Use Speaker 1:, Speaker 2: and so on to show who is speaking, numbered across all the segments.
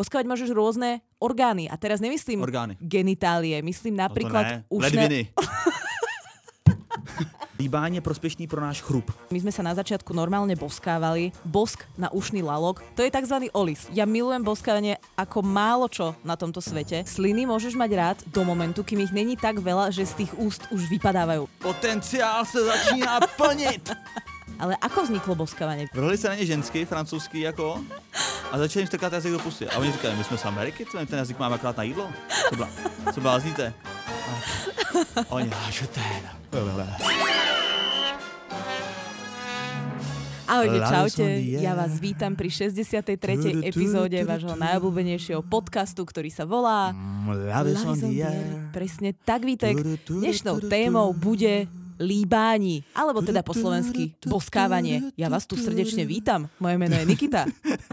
Speaker 1: Boskávať môžeš rôzne orgány. A teraz nemyslím
Speaker 2: Orgány.
Speaker 1: genitálie, myslím
Speaker 2: No
Speaker 1: napríklad
Speaker 2: ne.
Speaker 1: ušné...
Speaker 2: Ledviny. Líbání je prospěšný pro náš chrup.
Speaker 1: My sme sa na začiatku normálne boskávali. Bosk na ušný lalok, to je tzv. olis. Ja milujem boskávanie ako málo čo na tomto svete. Sliny môžeš mať rád do momentu, kým ich není tak veľa, že z tých úst už vypadávajú.
Speaker 2: Potenciál se začíná plnit.
Speaker 1: Ale ako vzniklo boskávanie?
Speaker 2: Vrhli se na ně žensky, francouzský jako, a začali jim strkat jazyk do pusy. A oni říkají, my jsme z Ameriky, co ten jazyk máme akorát na jídlo. Co, blá, co blázníte? A oni, a že ten.
Speaker 1: Ahojte, čaute, ja vás vítam pri 63. epizóde vášho najobľúbenejšieho podcastu, ktorý sa volá
Speaker 2: Love is on the air.
Speaker 1: Presne tak, Vítek. Dnešnou témou bude líbáni, alebo teda po slovensky boskávanie. Ja vás tu srdečne vítam. Moje meno je Nikita.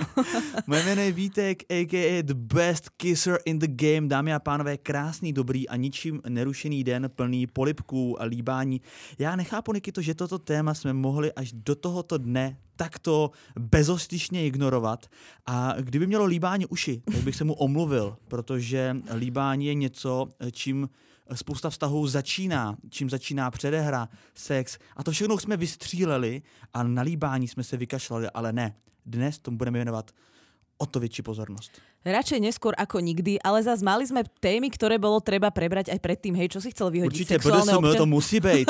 Speaker 2: Moje jméno je Vítek, a.k.a. the best kisser in the game. Dámy a pánové, krásný, dobrý a ničím nerušený den plný polipků a líbání. Já nechápu, Nikito, že toto téma jsme mohli až do tohoto dne takto bezostyšně ignorovat. A kdyby mělo líbání uši, tak bych se mu omluvil, protože líbání je něco, čím spousta vztahů začíná, čím začíná předehra, sex a to všechno jsme vystříleli a na líbání jsme se vykašlali, ale ne. Dnes tomu budeme věnovat o to větší pozornost.
Speaker 1: Radšej neskôr ako nikdy, ale zase mali sme témy, ktoré bolo treba prebrať aj predtým. Hej, čo si chcel vyhodiť? Sexuálne
Speaker 2: BDSM to musí. Když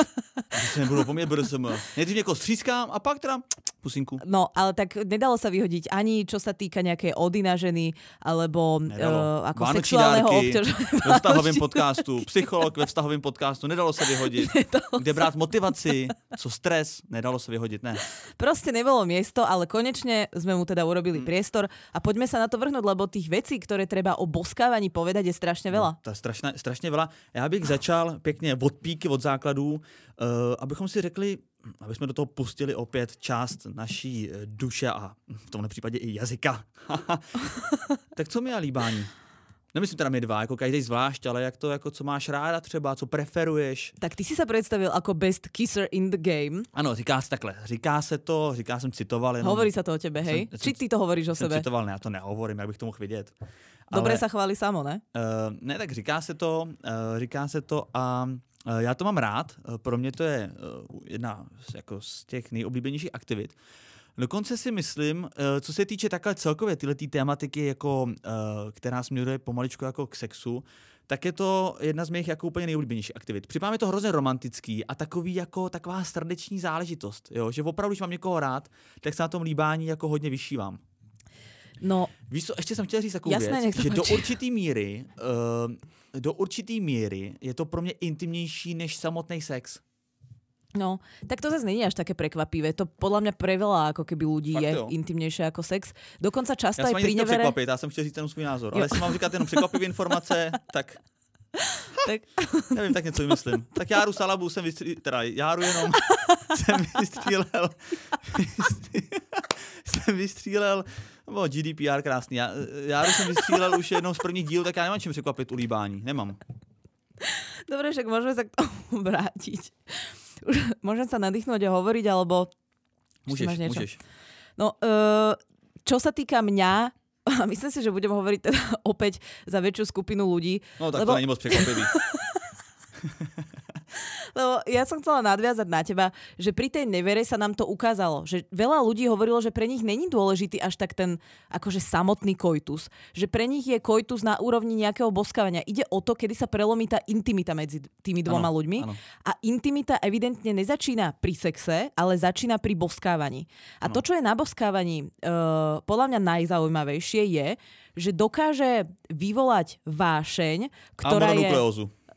Speaker 2: se nebudou po BDSM. Nejdřív někoho střískám a pak teda pusinku.
Speaker 1: No, ale tak nedalo sa vyhodiť ani čo sa týka nejakej odina ženy, alebo
Speaker 2: Nedalo.
Speaker 1: uh, ako
Speaker 2: Vánoční
Speaker 1: sexuálneho obťažovania.
Speaker 2: ve vztahovém podcastu, psycholog ve vztahovém podcastu, nedalo se vyhodit. Kde brát motivaci, co stres, nedalo se vyhodit, ne.
Speaker 1: Proste nebolo miesto, ale konečne sme mu teda
Speaker 2: Mm.
Speaker 1: urobili priestor a poďme sa na to vrhnúť, lebo tých vecí, ktoré treba o boskávaní povedať, je strašne veľa.
Speaker 2: To je strašně, strašně veľa. Já bych začal pěkně od píky, od základů, uh, abychom si řekli, aby jsme do toho pustili opět část naší eh, duše a v tomhle případě i jazyka. tak co mi je líbání? Nemyslím teda my dva, jako každý zvlášť, ale jak to, jako co máš ráda třeba, co preferuješ.
Speaker 1: Tak ty si sa predstavil ako best kisser in the game.
Speaker 2: Ano, říká se takhle, říká se to, říká jsem citoval, jenom
Speaker 1: Hovorí sa to o tebe, hej?
Speaker 2: Som-
Speaker 1: Či ty to hovoríš o
Speaker 2: jsem
Speaker 1: sebe?
Speaker 2: citoval, ne, já to nehovorím, jak bych to mohl vidět. Ale-
Speaker 1: sa chváli samo, ne?
Speaker 2: Uh, ne, tak říká se to, uh, říká se to a uh, já to mám rád. Uh, pro mě to je uh, jedna z, jako z těch nejoblíbenějších aktivit. Dokonce si myslím, uh, co se týče takhle celkově tyhle tý tématiky, jako, uh, která směřuje pomaličku jako k sexu, tak je to jedna z mých jako úplně nejoblíbenějších aktivit. Připadá mi to hrozně romantický a takový jako taková srdeční záležitost, jo? že opravdu, když mám někoho rád, tak se na tom líbání jako hodně vyšívám.
Speaker 1: No,
Speaker 2: Víš co, ještě jsem chtěl říct takovou
Speaker 1: Jasné,
Speaker 2: věc, že do určitý míry, uh, do určitý míry je to pro mě intimnější než samotný sex.
Speaker 1: No, tak to zase není až také prekvapivé. To podľa mňa pre veľa ako keby ľudí
Speaker 2: Fakt
Speaker 1: je
Speaker 2: jo.
Speaker 1: intimnejšie ako sex. Dokonca často
Speaker 2: Já
Speaker 1: aj pri nevere...
Speaker 2: překvapit, já jsem chtěl říct jenom svůj názor.
Speaker 1: Jo.
Speaker 2: Ale jestli mám říkat jenom překvapivé informace, tak
Speaker 1: Tak,
Speaker 2: nevím, tak něco vymyslím. Tak Járu Salabu jsem vystřílel, teda Járu jenom jsem vystřílel, jsem vystřílel, nebo GDPR krásný, já, Járu jsem vystřílel už jednou z prvních dílů, tak já nemám čím překvapit u líbání, nemám.
Speaker 1: dobre, však môžeme sa k tomu vrátiť. Môžem sa nadýchnuť a hovoriť, alebo...
Speaker 2: Můžeš,
Speaker 1: máš niečo?
Speaker 2: můžeš.
Speaker 1: No, uh, čo sa týka mňa, myslím si, že budem hovoriť teda opäť za väčšiu skupinu ľudí,
Speaker 2: No tak
Speaker 1: Lebo-
Speaker 2: to není moc překvapivý.
Speaker 1: Lebo ja som chcela nadviazať na teba, že pri tej nevere sa nám to ukázalo, že veľa ľudí hovorilo, že pre nich není dôležitý až tak ten akože samotný koitus, že pre nich je koitus na úrovni nejakého boskávania. Ide o to, kedy sa prelomí tá intimita medzi tými dvoma
Speaker 2: Áno,
Speaker 1: ľuďmi
Speaker 2: áno.
Speaker 1: a intimita evidentne nezačína pri sexe, ale začína pri boskávaní. A to, čo je na boskávaní uh, podľa mňa najzaujímavejšie je, že dokáže vyvolať vášeň, ktorá je...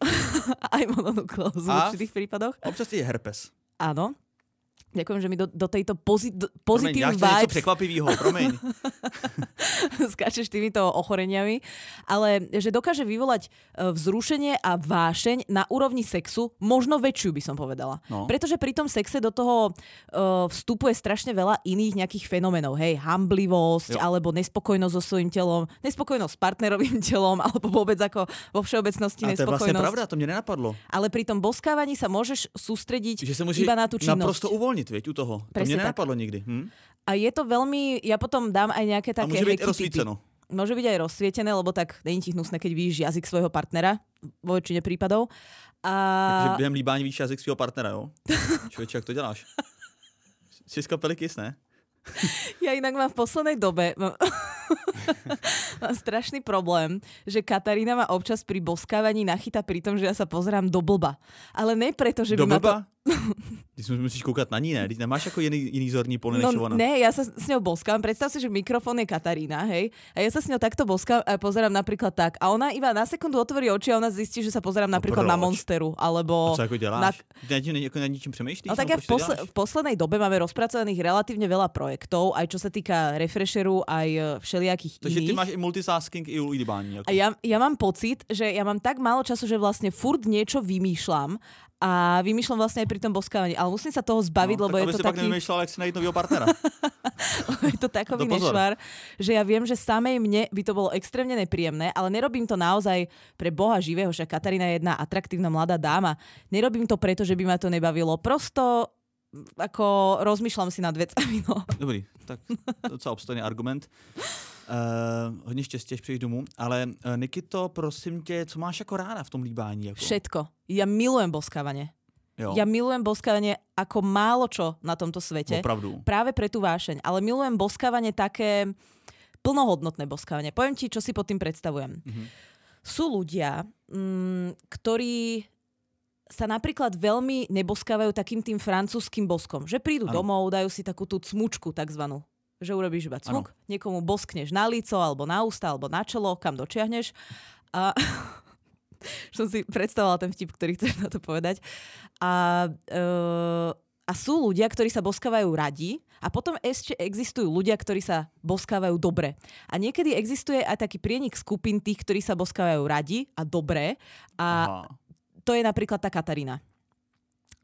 Speaker 1: Aj mononukleózu v určitých prípadoch.
Speaker 2: Občas je herpes.
Speaker 1: Áno. Ďakujem, že mi do, do tejto pozi- do, pozitív
Speaker 2: já chtěl něco
Speaker 1: vibes
Speaker 2: překvapivého, promiň.
Speaker 1: skáčeš týmito ochoreniami, ale že dokáže vyvolať e, vzrušenie a vášeň na úrovni sexu, možno väčšiu by som povedala.
Speaker 2: No.
Speaker 1: Pretože pri tom sexe do toho uh, vstupuje strašne veľa iných nejakých fenomenov. Hej, hamblivosť,
Speaker 2: Jo.
Speaker 1: alebo nespokojnosť so svojím telom, nespokojnosť s partnerovým telom, alebo vôbec ako vo všeobecnosti
Speaker 2: A to je vlastně
Speaker 1: nespokojnosť.
Speaker 2: pravda, to mě nenapadlo.
Speaker 1: Ale pri tom boskávaní sa môžeš sústrediť
Speaker 2: Že může
Speaker 1: iba na tú činnosť.
Speaker 2: naprosto uvolnit, viď, u toho. to
Speaker 1: Presne
Speaker 2: mě
Speaker 1: tak.
Speaker 2: nenapadlo nikdy. Hm?
Speaker 1: A je to veľmi, ja potom dám aj nejaké
Speaker 2: A
Speaker 1: také
Speaker 2: i
Speaker 1: hacky tipy.
Speaker 2: rozsvíceno.
Speaker 1: môže byť aj rozsvietené, lebo tak není ti hnusné, keď vidíš jazyk svojho partnera, vo väčšine prípadov. A...
Speaker 2: Takže během líbání víš jazyk svého partnera, jo? Člověče, jak to děláš? Jsi z kapely Kiss, ne?
Speaker 1: Ja inak mám v poslednej dobe mám, mám strašný problém, že Katarína ma občas pri boskávaní nachyta pri tom, že ja sa pozerám do blba. Ale ne preto, že
Speaker 2: Do
Speaker 1: by ma to...
Speaker 2: Ty musíš koukat na ní, ne? Teď nemáš jako jiný, jiný zorní pole než
Speaker 1: No
Speaker 2: ona.
Speaker 1: ne, ja sa s ňou boskám. Predstav si, že mikrofón je Katarína, hej? A ja sa s ňou takto boskám a pozerám napríklad tak. A ona iba na sekundu otvorí oči a ona zistí, že sa pozerám napríklad na
Speaker 2: proč?
Speaker 1: Monsteru. Alebo
Speaker 2: A co jako děláš?
Speaker 1: na,
Speaker 2: Na... Ty ničím přemýšlíš?
Speaker 1: No tak ja v, posle, v poslednej dobe máme rozpracovaných relatívne veľa projektov, aj čo sa týka refresheru, aj e, všelijakých
Speaker 2: Takže ty
Speaker 1: iných.
Speaker 2: máš i multitasking, i u líbání. Jako.
Speaker 1: A ja, ja mám pocit, že ja mám tak málo času, že vlastne furt niečo vymýšľam a vymýšľam vlastne aj pri tom boskávaní. Ale musím sa toho zbaviť,
Speaker 2: no,
Speaker 1: lebo
Speaker 2: tak
Speaker 1: je to taký...
Speaker 2: nevymýšlel, jak si najít nového partnera.
Speaker 1: je to takový
Speaker 2: To pozor.
Speaker 1: nešvar, že ja viem, že samej mne by to bolo extrémne nepríjemné, ale nerobím to naozaj pre Boha živého, že Katarína je jedna atraktívna mladá dáma. Nerobím to preto, že by ma to nebavilo. Prosto ako rozmýšľam si nad vecami. No.
Speaker 2: Dobrý, tak docela obstojný argument. Uh, hodně štěstí, až přijdeš domů. Ale uh, Nikito, prosím tě, co máš jako ráda v tom líbání? Jako?
Speaker 1: Všetko. Ja milujem boskávanie.
Speaker 2: Jo,
Speaker 1: Ja milujem boskávanie ako málo čo na tomto svete.
Speaker 2: opravdu.
Speaker 1: Práve pre tú vášeň. Ale milujem boskávanie také plnohodnotné boskávanie. Poviem ti, čo si pod tým predstavujem.
Speaker 2: Mhm.
Speaker 1: Sú ľudia, mm, ktorí sa napríklad veľmi neboskávajú takým tým francúzským boskom. Že prídu
Speaker 2: Ano.
Speaker 1: domov, dajú si takú tú cmučku takzvanú. Že urobíš iba cmuk, niekomu boskneš na líco, alebo na ústa, alebo na čelo, kam dočiahneš. A som si predstavovala ten vtip, ktorý chceš na to povedať. A, e, a sú ľudia, ktorí sa boskávajú radi a potom ešte existujú ľudia, ktorí sa boskávajú dobre. A niekedy existuje aj taký prienik skupín tých, ktorí sa boskávajú radi a dobre. A
Speaker 2: Aha.
Speaker 1: to je napríklad tá Katarína.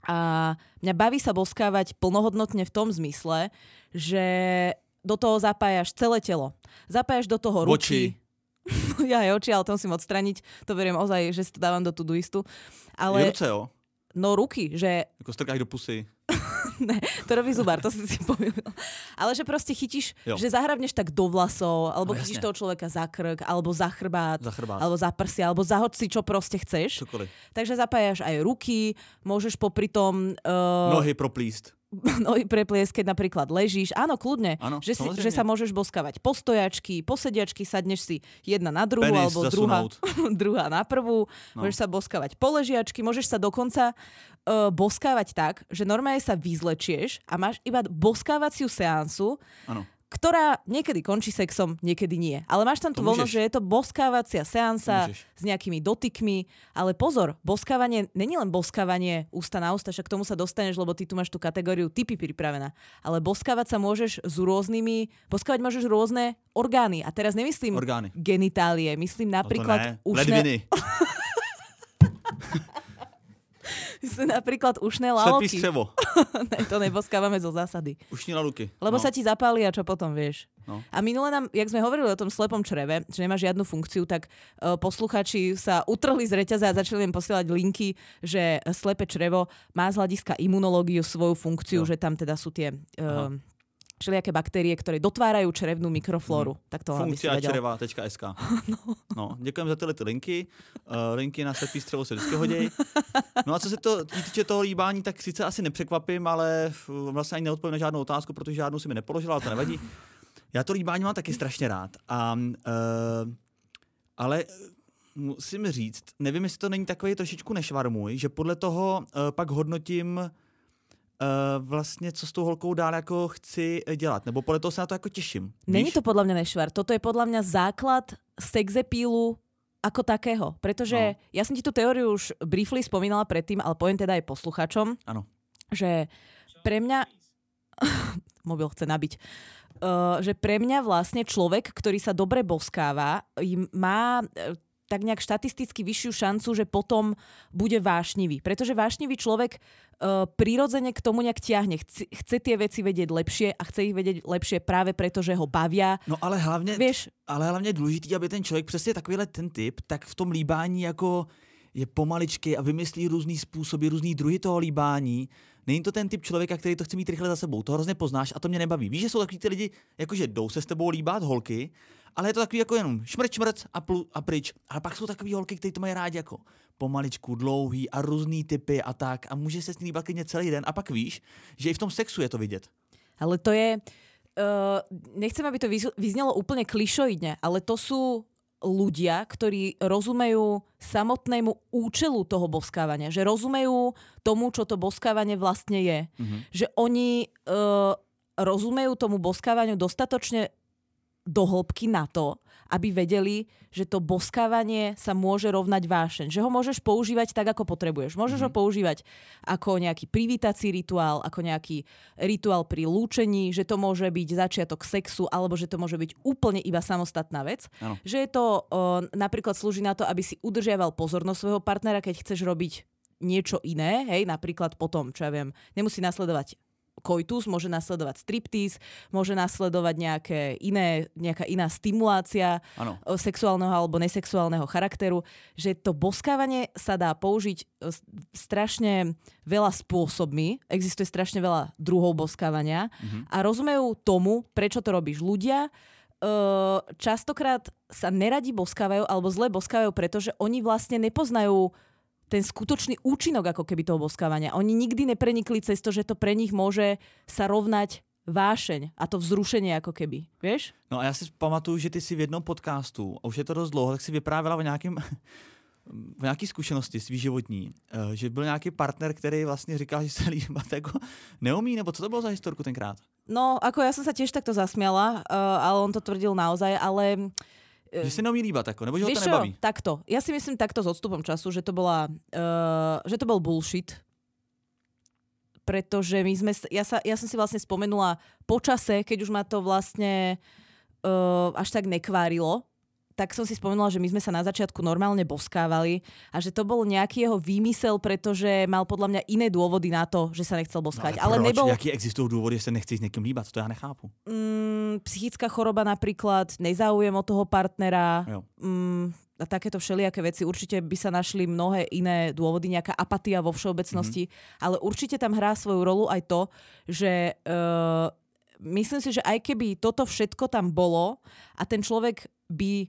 Speaker 1: A mňa baví sa boskávať plnohodnotne v tom zmysle, že do toho zapájaš celé telo. Zapájaš do toho ruky.
Speaker 2: Oči.
Speaker 1: ja aj oči, ale to musím odstraniť. To beriem ozaj, že si to dávam do tuduistu.
Speaker 2: Ale... Ruce, jo?
Speaker 1: no ruky, že
Speaker 2: Jako strkáš do pusy.
Speaker 1: ne, to robí zubár, to si si pomýlil. Ale že proste chytíš,
Speaker 2: Jo.
Speaker 1: že zahrabneš tak do vlasov, alebo
Speaker 2: No,
Speaker 1: chytíš
Speaker 2: jasne.
Speaker 1: toho človeka za krk, alebo za chrbát,
Speaker 2: Za chrbát.
Speaker 1: alebo za prsia, alebo za hoď si, čo proste chceš.
Speaker 2: Cokoliv.
Speaker 1: Takže zapájaš aj ruky, môžeš popri tom uh,
Speaker 2: Nohy proplíst.
Speaker 1: nohy prepliesť, keď napríklad ležíš. Áno, kľudne.
Speaker 2: Áno,
Speaker 1: že, si, že sa môžeš boskavať po stojačky, po sediačky, sadneš si jedna na druhú,
Speaker 2: Penis
Speaker 1: alebo druhá, druhá na prvú.
Speaker 2: No.
Speaker 1: Môžeš sa boskavať po ležiačky, môžeš sa dokonca uh, boskávať tak, že normálne sa vyzlečieš a máš iba boskávaciu seansu,
Speaker 2: Ano.
Speaker 1: Ktorá niekedy končí sexom, niekedy nie. Ale máš tam tú voľnosť, že je to boskávacia seansa s nejakými dotykmi. Ale pozor, boskávanie není len boskávanie ústa na ústa, však k tomu sa dostaneš, lebo ty tu máš tú kategóriu typy pripravená. Ale boskávať sa môžeš s rôznymi, boskávať môžeš rôzne orgány. A teraz nemyslím
Speaker 2: Orgány.
Speaker 1: genitálie, myslím napríklad ušné,
Speaker 2: Ledviny.
Speaker 1: napríklad ušné
Speaker 2: Slepý
Speaker 1: lalky.
Speaker 2: střevo.
Speaker 1: ne, to neboskávame zo zásady.
Speaker 2: Ušní laluky.
Speaker 1: Lebo
Speaker 2: no.
Speaker 1: sa ti zapáli a čo potom vieš.
Speaker 2: No.
Speaker 1: A minule nám, jak sme hovorili o tom slepom čreve, že nemá žiadnu funkciu, tak uh, posluchači sa utrhli z reťaze a začali im posielať linky, že slepe črevo má z hľadiska imunológiu svoju funkciu,
Speaker 2: Jo.
Speaker 1: že tam teda sú tie uh,
Speaker 2: Aha.
Speaker 1: Všelijaké baktérie, ktoré dotvárajú črevnú mikroflóru. Tak to
Speaker 2: Funkcia čreva.sk. No. no. děkujeme za tyhle ty linky. Uh, linky na slepý střevo se vždycky hodí. No a co se to týče toho líbání, tak sice asi nepřekvapím, ale uh, vlastně ani neodpovím na žádnou otázku, protože žádnou si mi nepoložila, ale to nevadí. Já to líbání mám taky strašně rád. A, uh, ale musím říct, nevím, jestli to není takový trošičku nešvar můj, že podle toho uh, pak hodnotím uh, vlastně, co s tou holkou dál jako chci dělat. Nebo podle toho se na to jako těším.
Speaker 1: Není to podľa mňa nešvar. Toto je podľa mňa základ sexepílu ako takého. Pretože
Speaker 2: No.
Speaker 1: ja som ti tú teóriu už briefly spomínala predtým, ale poviem teda aj posluchačom,
Speaker 2: Áno.
Speaker 1: že pre mňa... mobil chce nabiť. Uh, že pre mňa vlastne človek, ktorý sa dobre boskáva, má eh, tak nejak štatisticky vyššiu šancu, že potom bude vášnivý. Pretože vášnivý človek uh, prirodzene k tomu nejak ťahne. Chce, chce tie veci vedieť lepšie a chce ich vedieť lepšie práve preto, že ho bavia.
Speaker 2: No ale hlavně,
Speaker 1: Vieš,
Speaker 2: ale hlavně je důležitý, aby ten člověk přesně takovýhle ten typ, tak v tom líbání jako je pomaličky a vymyslí různý způsoby, různý druhy toho líbání, Není to ten typ člověka, který to chce mít rychle za sebou. To hrozně poznáš a to mě nebaví. Víš, že jsou takový ty lidi, jakože jdou se s tebou líbat holky, ale je to takový jako jenom šmrč, šmrc a, plu, a pryč. Ale pak jsou takový holky, kteří to mají rádi jako pomaličku, dlouhý a různý typy a tak. A může se s ní klidně celý den. A pak víš, že i v tom sexu je to vidět.
Speaker 1: Ale to je... Uh, nechcem, aby to vyznelo úplne klišoidne, ale to sú ľudia, ktorí rozumejú samotnému účelu toho boskávania. Že rozumejú tomu, čo to boskávanie vlastne je. Mm-hmm. Že oni uh, rozumejú tomu boskávaniu dostatočne do hĺbky na to, aby vedeli, že to boskávanie sa môže rovnať vášeň. Že ho môžeš používať tak, ako potrebuješ. Môžeš mm-hmm. ho mhm. používať ako nejaký privítací rituál, ako nejaký rituál pri lúčení, že to môže byť začiatok sexu, alebo že to môže byť úplne iba samostatná vec. Ano. Že je to o, napríklad slúži na to, aby si udržiaval pozornosť svojho partnera, keď chceš robiť niečo iné, hej, napríklad potom, čo ja viem, nemusí nasledovať koitus, môže nasledovať striptease, môže nasledovať nejaké iné, nejaká iná stimulácia ano. sexuálneho alebo nesexuálneho charakteru, že to boskávanie sa dá použiť e, strašne veľa spôsobmi, existuje strašne veľa druhov boskávania mm-hmm. a rozumejú tomu, prečo to robíš ľudia, e, častokrát sa neradi boskávajú alebo zle boskávajú, pretože oni vlastne nepoznajú ten skutočný účinok ako keby toho boskávania. Oni nikdy neprenikli cez to, že to pre nich môže sa rovnať vášeň a to vzrušenie ako keby, vieš?
Speaker 2: No a já si pamatuju, že ty si v jednom podcastu, a už je to dost dlouho, tak si vyprávěla o nějakém v nějaké zkušenosti svý životní, eh, že byl nějaký partner, který vlastně říkal, že se líbat jako neumí, nebo co to bylo za historku tenkrát?
Speaker 1: No, ako ja som sa tiež takto zasmiala, uh, ale on to tvrdil naozaj, ale
Speaker 2: že si neumí líbať, ako, nebo že ho to nebaví.
Speaker 1: Čo? Takto. Ja si myslím takto s odstupom času, že to, bola, uh, že to bol bullshit. Pretože my sme, ja, sa, ja som si vlastne spomenula počase, keď už ma to vlastne uh, až tak nekvárilo, tak som si spomenula, že my sme sa na začiatku normálne boskávali a že to bol nejaký jeho výmysel, pretože mal podľa mňa iné dôvody na to, že sa nechcel boskať.
Speaker 2: No ale, ale proč? nebol... Jaký existujú dôvody, že sa nechceš s niekým líbať? To ja nechápu.
Speaker 1: Mm, psychická choroba napríklad, nezáujem od toho partnera, mm, a takéto všelijaké veci. Určite by sa našli mnohé iné dôvody, nejaká apatia vo všeobecnosti, mm-hmm. ale určite tam hrá svoju rolu aj to, že uh, myslím si, že aj keby toto všetko tam bolo a ten človek by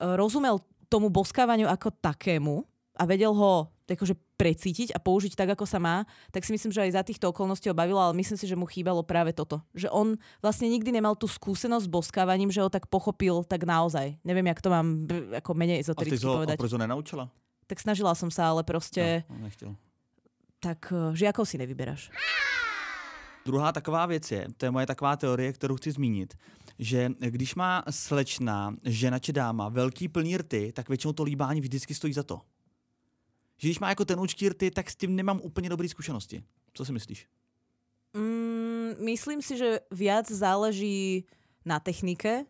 Speaker 1: rozumel tomu boskávaniu ako takému a vedel ho akože precítiť a použiť tak, ako sa má, tak si myslím, že aj za týchto okolností ho bavilo, ale myslím si, že mu chýbalo práve toto. Že on vlastne nikdy nemal tú skúsenosť s boskávaním, že ho tak pochopil tak naozaj. Neviem, jak to mám ako menej ezotericky povedať.
Speaker 2: A ty ho nenaučila?
Speaker 1: Tak snažila som sa, ale proste...
Speaker 2: No, nechtěl.
Speaker 1: Tak eh, žiakov si nevyberáš.
Speaker 2: Druhá taková věc je, to je moje taková teorie, kterou chci zmínit, že když má slečna, žena či dáma velký plný rty, tak většinou to líbání vždycky stojí za to. Že když má jako ten učký rty, tak s tím nemám úplně dobré zkušenosti. Co si myslíš?
Speaker 1: Mm, myslím si, že viac záleží na technike,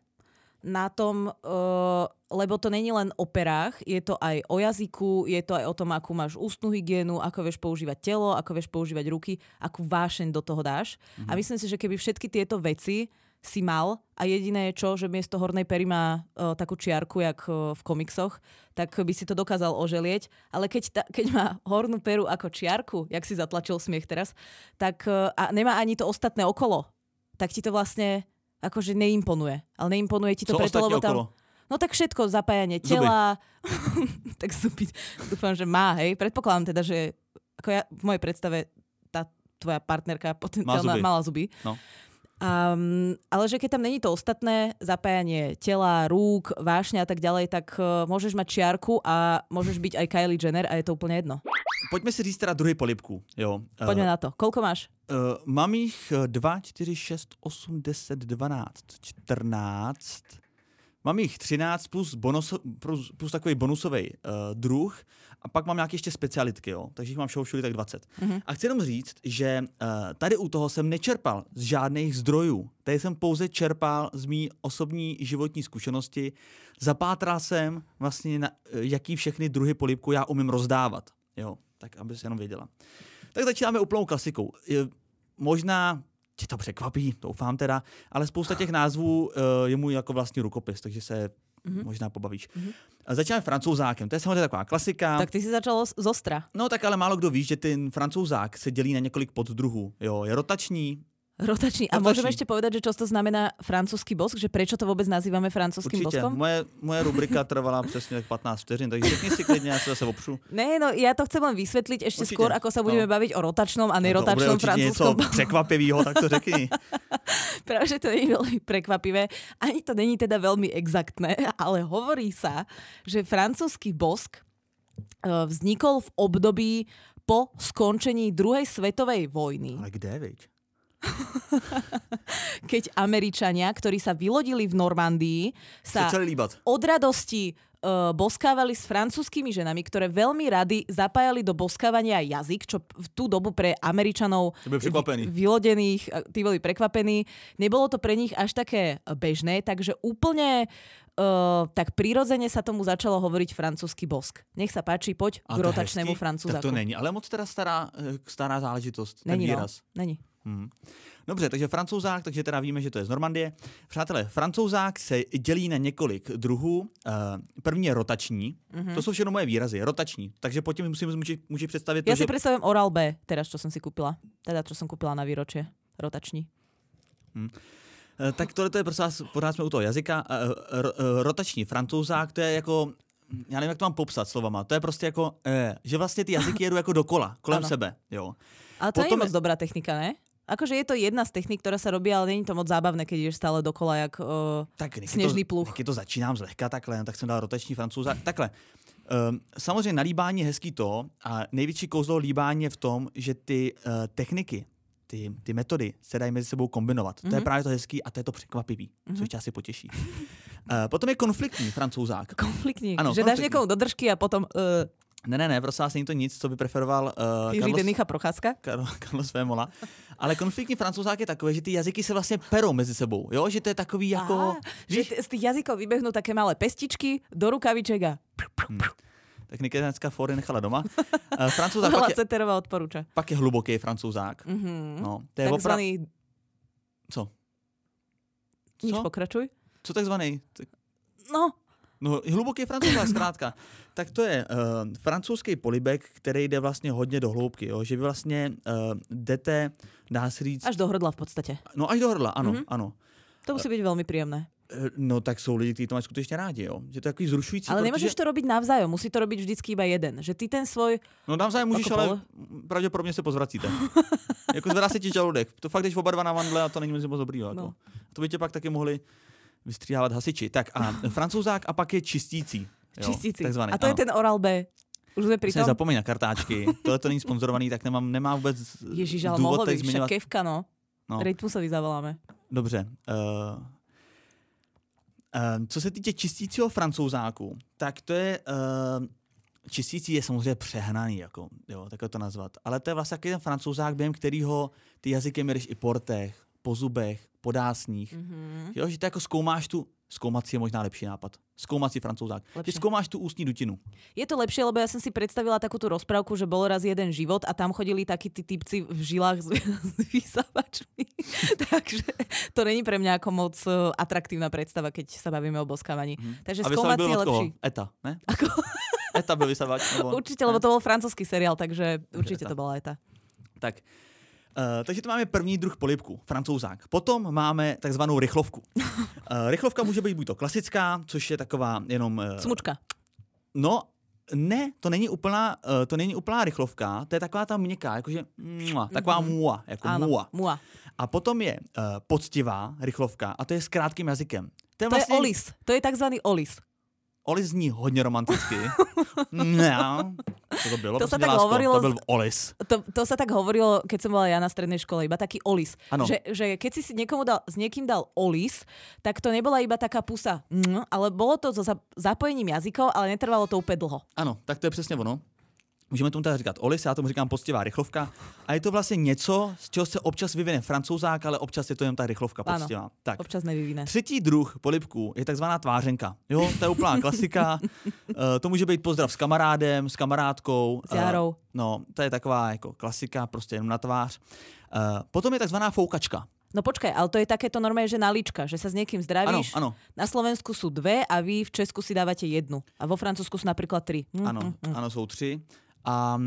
Speaker 1: na tom, uh, lebo to není len o perách, je to aj o jazyku, je to aj o tom, akú máš ústnu hygienu, ako vieš používať telo, ako vieš používať ruky, akú vášeň do toho dáš. Mm-hmm. A mhm. myslím si, že keby všetky tieto veci si mal a jediné je čo, že miesto hornej pery má uh, takú čiarku, jak uh, v komiksoch, tak by si to dokázal oželieť. Ale keď, ta, keď má hornú peru ako čiarku, jak si zatlačil smiech teraz, tak uh, a nemá ani to ostatné okolo, tak ti to vlastne akože neimponuje. Ale neimponuje ti to
Speaker 2: Čo
Speaker 1: preto, lebo tam...
Speaker 2: Okolo?
Speaker 1: No tak všetko, zapájanie tela. tak zuby, dúfam, že má, hej. Predpokladám teda, že ako ja v mojej predstave tá tvoja partnerka potenciálna
Speaker 2: zuby.
Speaker 1: mala zuby.
Speaker 2: No.
Speaker 1: Um, ale že keď tam není to ostatné, zapájanie tela, rúk, vášňa a tak ďalej, tak uh, môžeš mať čiarku a môžeš byť aj Kylie Jenner a je to úplne jedno.
Speaker 2: Poďme si říct teda druhý polipku. Jo.
Speaker 1: Poďme uh, na to. Koľko máš?
Speaker 2: Uh, mám ich 2, 4, 6, 8, 10, 12, 14. Mám ich 13 plus, bonus, plus, plus takový bonusový uh, druh a pak mám nějaké ještě specialitky, jo. takže jich mám všeho všude tak 20. Mm-hmm. A chci jenom říct, že uh, tady u toho jsem nečerpal z žádných zdrojů. Tady jsem pouze čerpal z mý osobní životní zkušenosti. Zapátral jsem vlastně, na, uh, jaký všechny druhy polipku já umím rozdávat. Jo, tak aby se jenom věděla. Tak začínáme úplnou klasikou. Možná tě to překvapí, doufám teda, ale spousta těch názvů uh, je můj jako vlastní rukopis, takže se mm-hmm. možná pobavíš. Mm-hmm. Začínáme francouzákem, to je samozřejmě taková klasika.
Speaker 1: Tak ty si začal z ostra.
Speaker 2: No tak ale málo kdo ví, že ten francouzák se dělí na několik poddruhů. Jo, je rotační,
Speaker 1: Rotačný. A
Speaker 2: Rotačný.
Speaker 1: môžeme ešte povedať, že čo to znamená francúzsky bosk? Že prečo to vôbec nazývame francúzským
Speaker 2: Určitě.
Speaker 1: boskom?
Speaker 2: Moje, moje rubrika trvala přesně 15 vteřin, takže řekni si klidně, já se zase opřu.
Speaker 1: Ne, no ja to chcem len vysvetliť ešte
Speaker 2: Určite.
Speaker 1: skôr, ako sa budeme
Speaker 2: No.
Speaker 1: baviť o rotačnom a
Speaker 2: No
Speaker 1: nerotačnom
Speaker 2: něco
Speaker 1: francúzskom.
Speaker 2: překvapivého, tak to řekni.
Speaker 1: Práve, že to nie je veľmi prekvapivé. Ani to není teda veľmi exaktné, ale hovorí sa, že francúzsky bosk e, vznikol v období po skončení druhej svetovej vojny,
Speaker 2: Ale kde, veď?
Speaker 1: keď Američania, ktorí sa vylodili v Normandii, sa od radosti e, boskávali s francúzskými ženami, ktoré veľmi rady zapájali do boskávania jazyk, čo v tú dobu pre Američanov vylodených, e, tí boli prekvapení. Nebolo to pre nich až také bežné, takže úplne uh, tak prirodzene sa tomu začalo hovoriť francúzsky bosk. Nech sa páči, poď
Speaker 2: A
Speaker 1: k rotačnému francúzaku.
Speaker 2: Tak to není, ale moc teda stará, stará záležitost, ten
Speaker 1: Není, no.
Speaker 2: výraz.
Speaker 1: Není.
Speaker 2: Hmm. Dobře, takže francouzák, takže teda víme, že to je z Normandie. Přátelé, francouzák se dělí na několik druhů. Eh, První je rotační,
Speaker 1: Mhm.
Speaker 2: mm-hmm. to jsou všechno moje výrazy, rotační. Takže po tím musím, můžeš, můžeš představit to,
Speaker 1: Ja
Speaker 2: že...
Speaker 1: si predstavujem Oral B, teraz čo som si kúpila. Teda čo som kúpila na výročie. Rotační.
Speaker 2: Eh, Tak tohle to je prostě vás, pořád jsme u toho jazyka. Eh, ro- Rotační francouzák, to je jako, já nevím, jak to mám popsat slovama, to je prostě jako, že vlastně ty jazyky jedou jako dokola, kolem
Speaker 1: Ano.
Speaker 2: sebe, jo.
Speaker 1: Ale to je
Speaker 2: Potom
Speaker 1: moc dobrá technika, ne? Akože je to jedna z technik, ktorá sa robí, ale není to moc zábavné, keď ideš stále dokola, jak... Uh,
Speaker 2: Tak než
Speaker 1: Sněžný
Speaker 2: to,
Speaker 1: pluh.
Speaker 2: než to začínám zlehka takhle, no, tak jsem dal rotační francouza. Takhle. Um, samozřejmě na líbání je hezký to a největší kouzlo líbání je v tom, že ty uh, techniky, ty, ty metody se dají mezi sebou kombinovat. Mm-hmm. To je právě to hezký a to je to překvapivý, mm-hmm. což tě asi potěší. Uh, potom je konfliktní francouzák.
Speaker 1: konfliktní.
Speaker 2: Ano,
Speaker 1: že dáš
Speaker 2: konfliktní.
Speaker 1: někomu do držky a potom... Uh,
Speaker 2: Ne, ne, ne, prosím vás, není to nic, co by preferoval uh,
Speaker 1: Jiří
Speaker 2: Carlos,
Speaker 1: Denicha Procházka?
Speaker 2: Carlos Vémola. Ale konfliktní francouzák je takový, že ty jazyky se vlastně perou mezi sebou, jo? Že to je takový jako...
Speaker 1: Á, že t- z tých jazykov vybehnú také malé pestičky do rukaviček a
Speaker 2: tak Nika dneska Fory nechala doma. Uh, francouzák pak je,
Speaker 1: odporúča.
Speaker 2: pak je hluboký francouzák.
Speaker 1: Mhm.
Speaker 2: No, to je.
Speaker 1: Takzvaný...
Speaker 2: Co?
Speaker 1: Nič,
Speaker 2: Co?
Speaker 1: pokračuj.
Speaker 2: Co takzvaný? Tak-
Speaker 1: No,
Speaker 2: No, hluboký francouzák zkrátka. tak to je uh, francouzský polibek, který jde vlastně hodně do hloubky. Jo? Že vy vlastně uh, jdete, dá se říct...
Speaker 1: až do hrdla v podstate.
Speaker 2: No až do hrdla, ano,
Speaker 1: Mhm.
Speaker 2: mm-hmm. ano.
Speaker 1: To musí byť veľmi príjemné.
Speaker 2: Eh, No tak jsou lidi, kteří to mají skutečně rádi, jo. Že to je takový zrušující.
Speaker 1: Ale
Speaker 2: protože...
Speaker 1: nemôžeš to robiť navzájom, musí to robiť vždycky iba jeden. Že ty ten svoj...
Speaker 2: No navzájem můžeš, ale pravděpodobně se pozvracíte. jako zvedá se ti žaludek. To fakt jdeš oba dva na vandle a to není moc dobrý. Jako.
Speaker 1: No.
Speaker 2: To by tě pak taky mohli vystříhávat hasiči. Tak a francouzák a pak je čistící. Jo,
Speaker 1: Čistící.
Speaker 2: Takzvaný,
Speaker 1: A to je
Speaker 2: ano.
Speaker 1: ten Oral B. Už sme pri tom?
Speaker 2: zapomeň na kartáčky. Tohle to není sponzorovaný, tak nemám, nemá vůbec
Speaker 1: Ježiš, ale mohlo by,
Speaker 2: zmiňovat.
Speaker 1: kevka, no.
Speaker 2: No.
Speaker 1: Rytmusovi zavoláme.
Speaker 2: Dobře. Uh, uh, co se týče čistícího francouzáku, tak to je... Uh, čistící je samozřejmě přehnaný, jako, jo, takhle to nazvat. Ale to je vlastně takový ten francouzák, během kterého ty jazyky měříš i po rtech, po zubech, po dásních.
Speaker 1: Mhm.
Speaker 2: Mm-hmm. Jo, že ty jako zkoumáš tu... Zkoumací je možná lepší nápad. Zkoumací francouzák.
Speaker 1: Lepšie.
Speaker 2: Že tu ústní dutinu.
Speaker 1: Je to lepšie, lebo ja som si predstavila takú tú rozprávku, že bol raz jeden život a tam chodili takí tí typci v žilách s, s vysávačmi. Takže to není pre mňa ako moc eh, atraktívna predstava, keď sa bavíme o boskávaní. Takže
Speaker 2: A vysavač
Speaker 1: skoumací
Speaker 2: byl
Speaker 1: je lepší.
Speaker 2: Eta, ne?
Speaker 1: Ako?
Speaker 2: Eta byl vysavač. Nebo...
Speaker 1: Určite, lebo to bol francúzsky seriál, takže určite to bola eta.
Speaker 2: Tak. Uh, takže to máme první druh polibku, francouzák. Potom máme takzvanou rychlovku. Uh, rychlovka může být buď to klasická, což je taková jenom... Uh,
Speaker 1: Smučka.
Speaker 2: no, ne, to není úplná, to není úplná rychlovka, to je taková ta měkká, jakože mua, taková mm-hmm. mua, jako
Speaker 1: Áno,
Speaker 2: mua.
Speaker 1: mua.
Speaker 2: A potom je uh, poctivá rychlovka a to je s krátkým jazykem. To je,
Speaker 1: To je olis. To je takzvaný olis.
Speaker 2: Olis zní hodně romanticky. ne, co to bylo?
Speaker 1: To sa tak
Speaker 2: lásko?
Speaker 1: hovorilo
Speaker 2: To byl olis.
Speaker 1: To, to sa tak hovorilo, keď som bola ja na strednej škole, iba taký olis.
Speaker 2: Ano.
Speaker 1: Že, že keď si niekomu dal, s niekým dal olis, tak to nebola iba taká pusa, mm, ale bolo to so za- zapojením jazykov, ale netrvalo to úplne dlho.
Speaker 2: Ano, tak to je přesně ono. Můžeme tomu teda říkat olis, já tomu říkám poctivá rychlovka. A je to vlastně něco, z čeho se občas vyvine francouzák, ale občas je to jen ta rychlovka
Speaker 1: Ano.
Speaker 2: poctivá. Tak.
Speaker 1: Občas nevyvine.
Speaker 2: Třetí druh polibků je takzvaná tvářenka. Jo, to je úplná klasika. uh, to může být pozdrav s kamarádem, s kamarádkou.
Speaker 1: S Járou.
Speaker 2: no, to je taková jako klasika, prostě jenom na tvář. Uh, potom je takzvaná foukačka.
Speaker 1: No počkaj, ale to je takéto normálne, že nalička, že sa s niekým
Speaker 2: Áno,
Speaker 1: zdravíš.
Speaker 2: áno,
Speaker 1: Na Slovensku sú dve a vy v Česku si dávate jednu. A vo Francúzsku sú napríklad tri. Hm,
Speaker 2: ano,
Speaker 1: hm, hm.
Speaker 2: ano, jsou tři. A,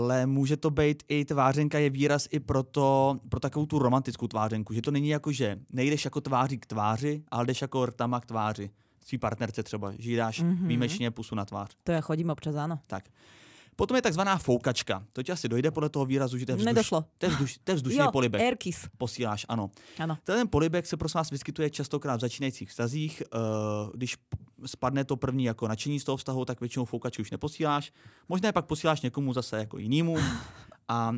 Speaker 2: ale může to být i tvářenka je výraz i pro, to, pro takovou tu romantickou tvářenku, že to není jako, že nejdeš jako tváří k tváři, ale jdeš jako rtama k tváři. Svý partnerce třeba, že jí dáš
Speaker 1: Mhm.
Speaker 2: mm-hmm. výjimečně pusu na tvář.
Speaker 1: To ja chodím občas, áno.
Speaker 2: Tak. Potom je takzvaná foukačka. To ti asi dojde podle toho výrazu, že to je, vzduš,
Speaker 1: Nedošlo.
Speaker 2: to je, vzduš, to je vzdušný
Speaker 1: Jo,
Speaker 2: polibek.
Speaker 1: Airkiss.
Speaker 2: Posíláš, ano.
Speaker 1: Áno.
Speaker 2: Ten polibek se prosím vás vyskytuje častokrát v začínajících vztazích. Uh, když spadne to první jako nadšení z toho vztahu, tak většinou foukači už neposíláš. Možná je pak posíláš někomu zase jako jinému. A uh,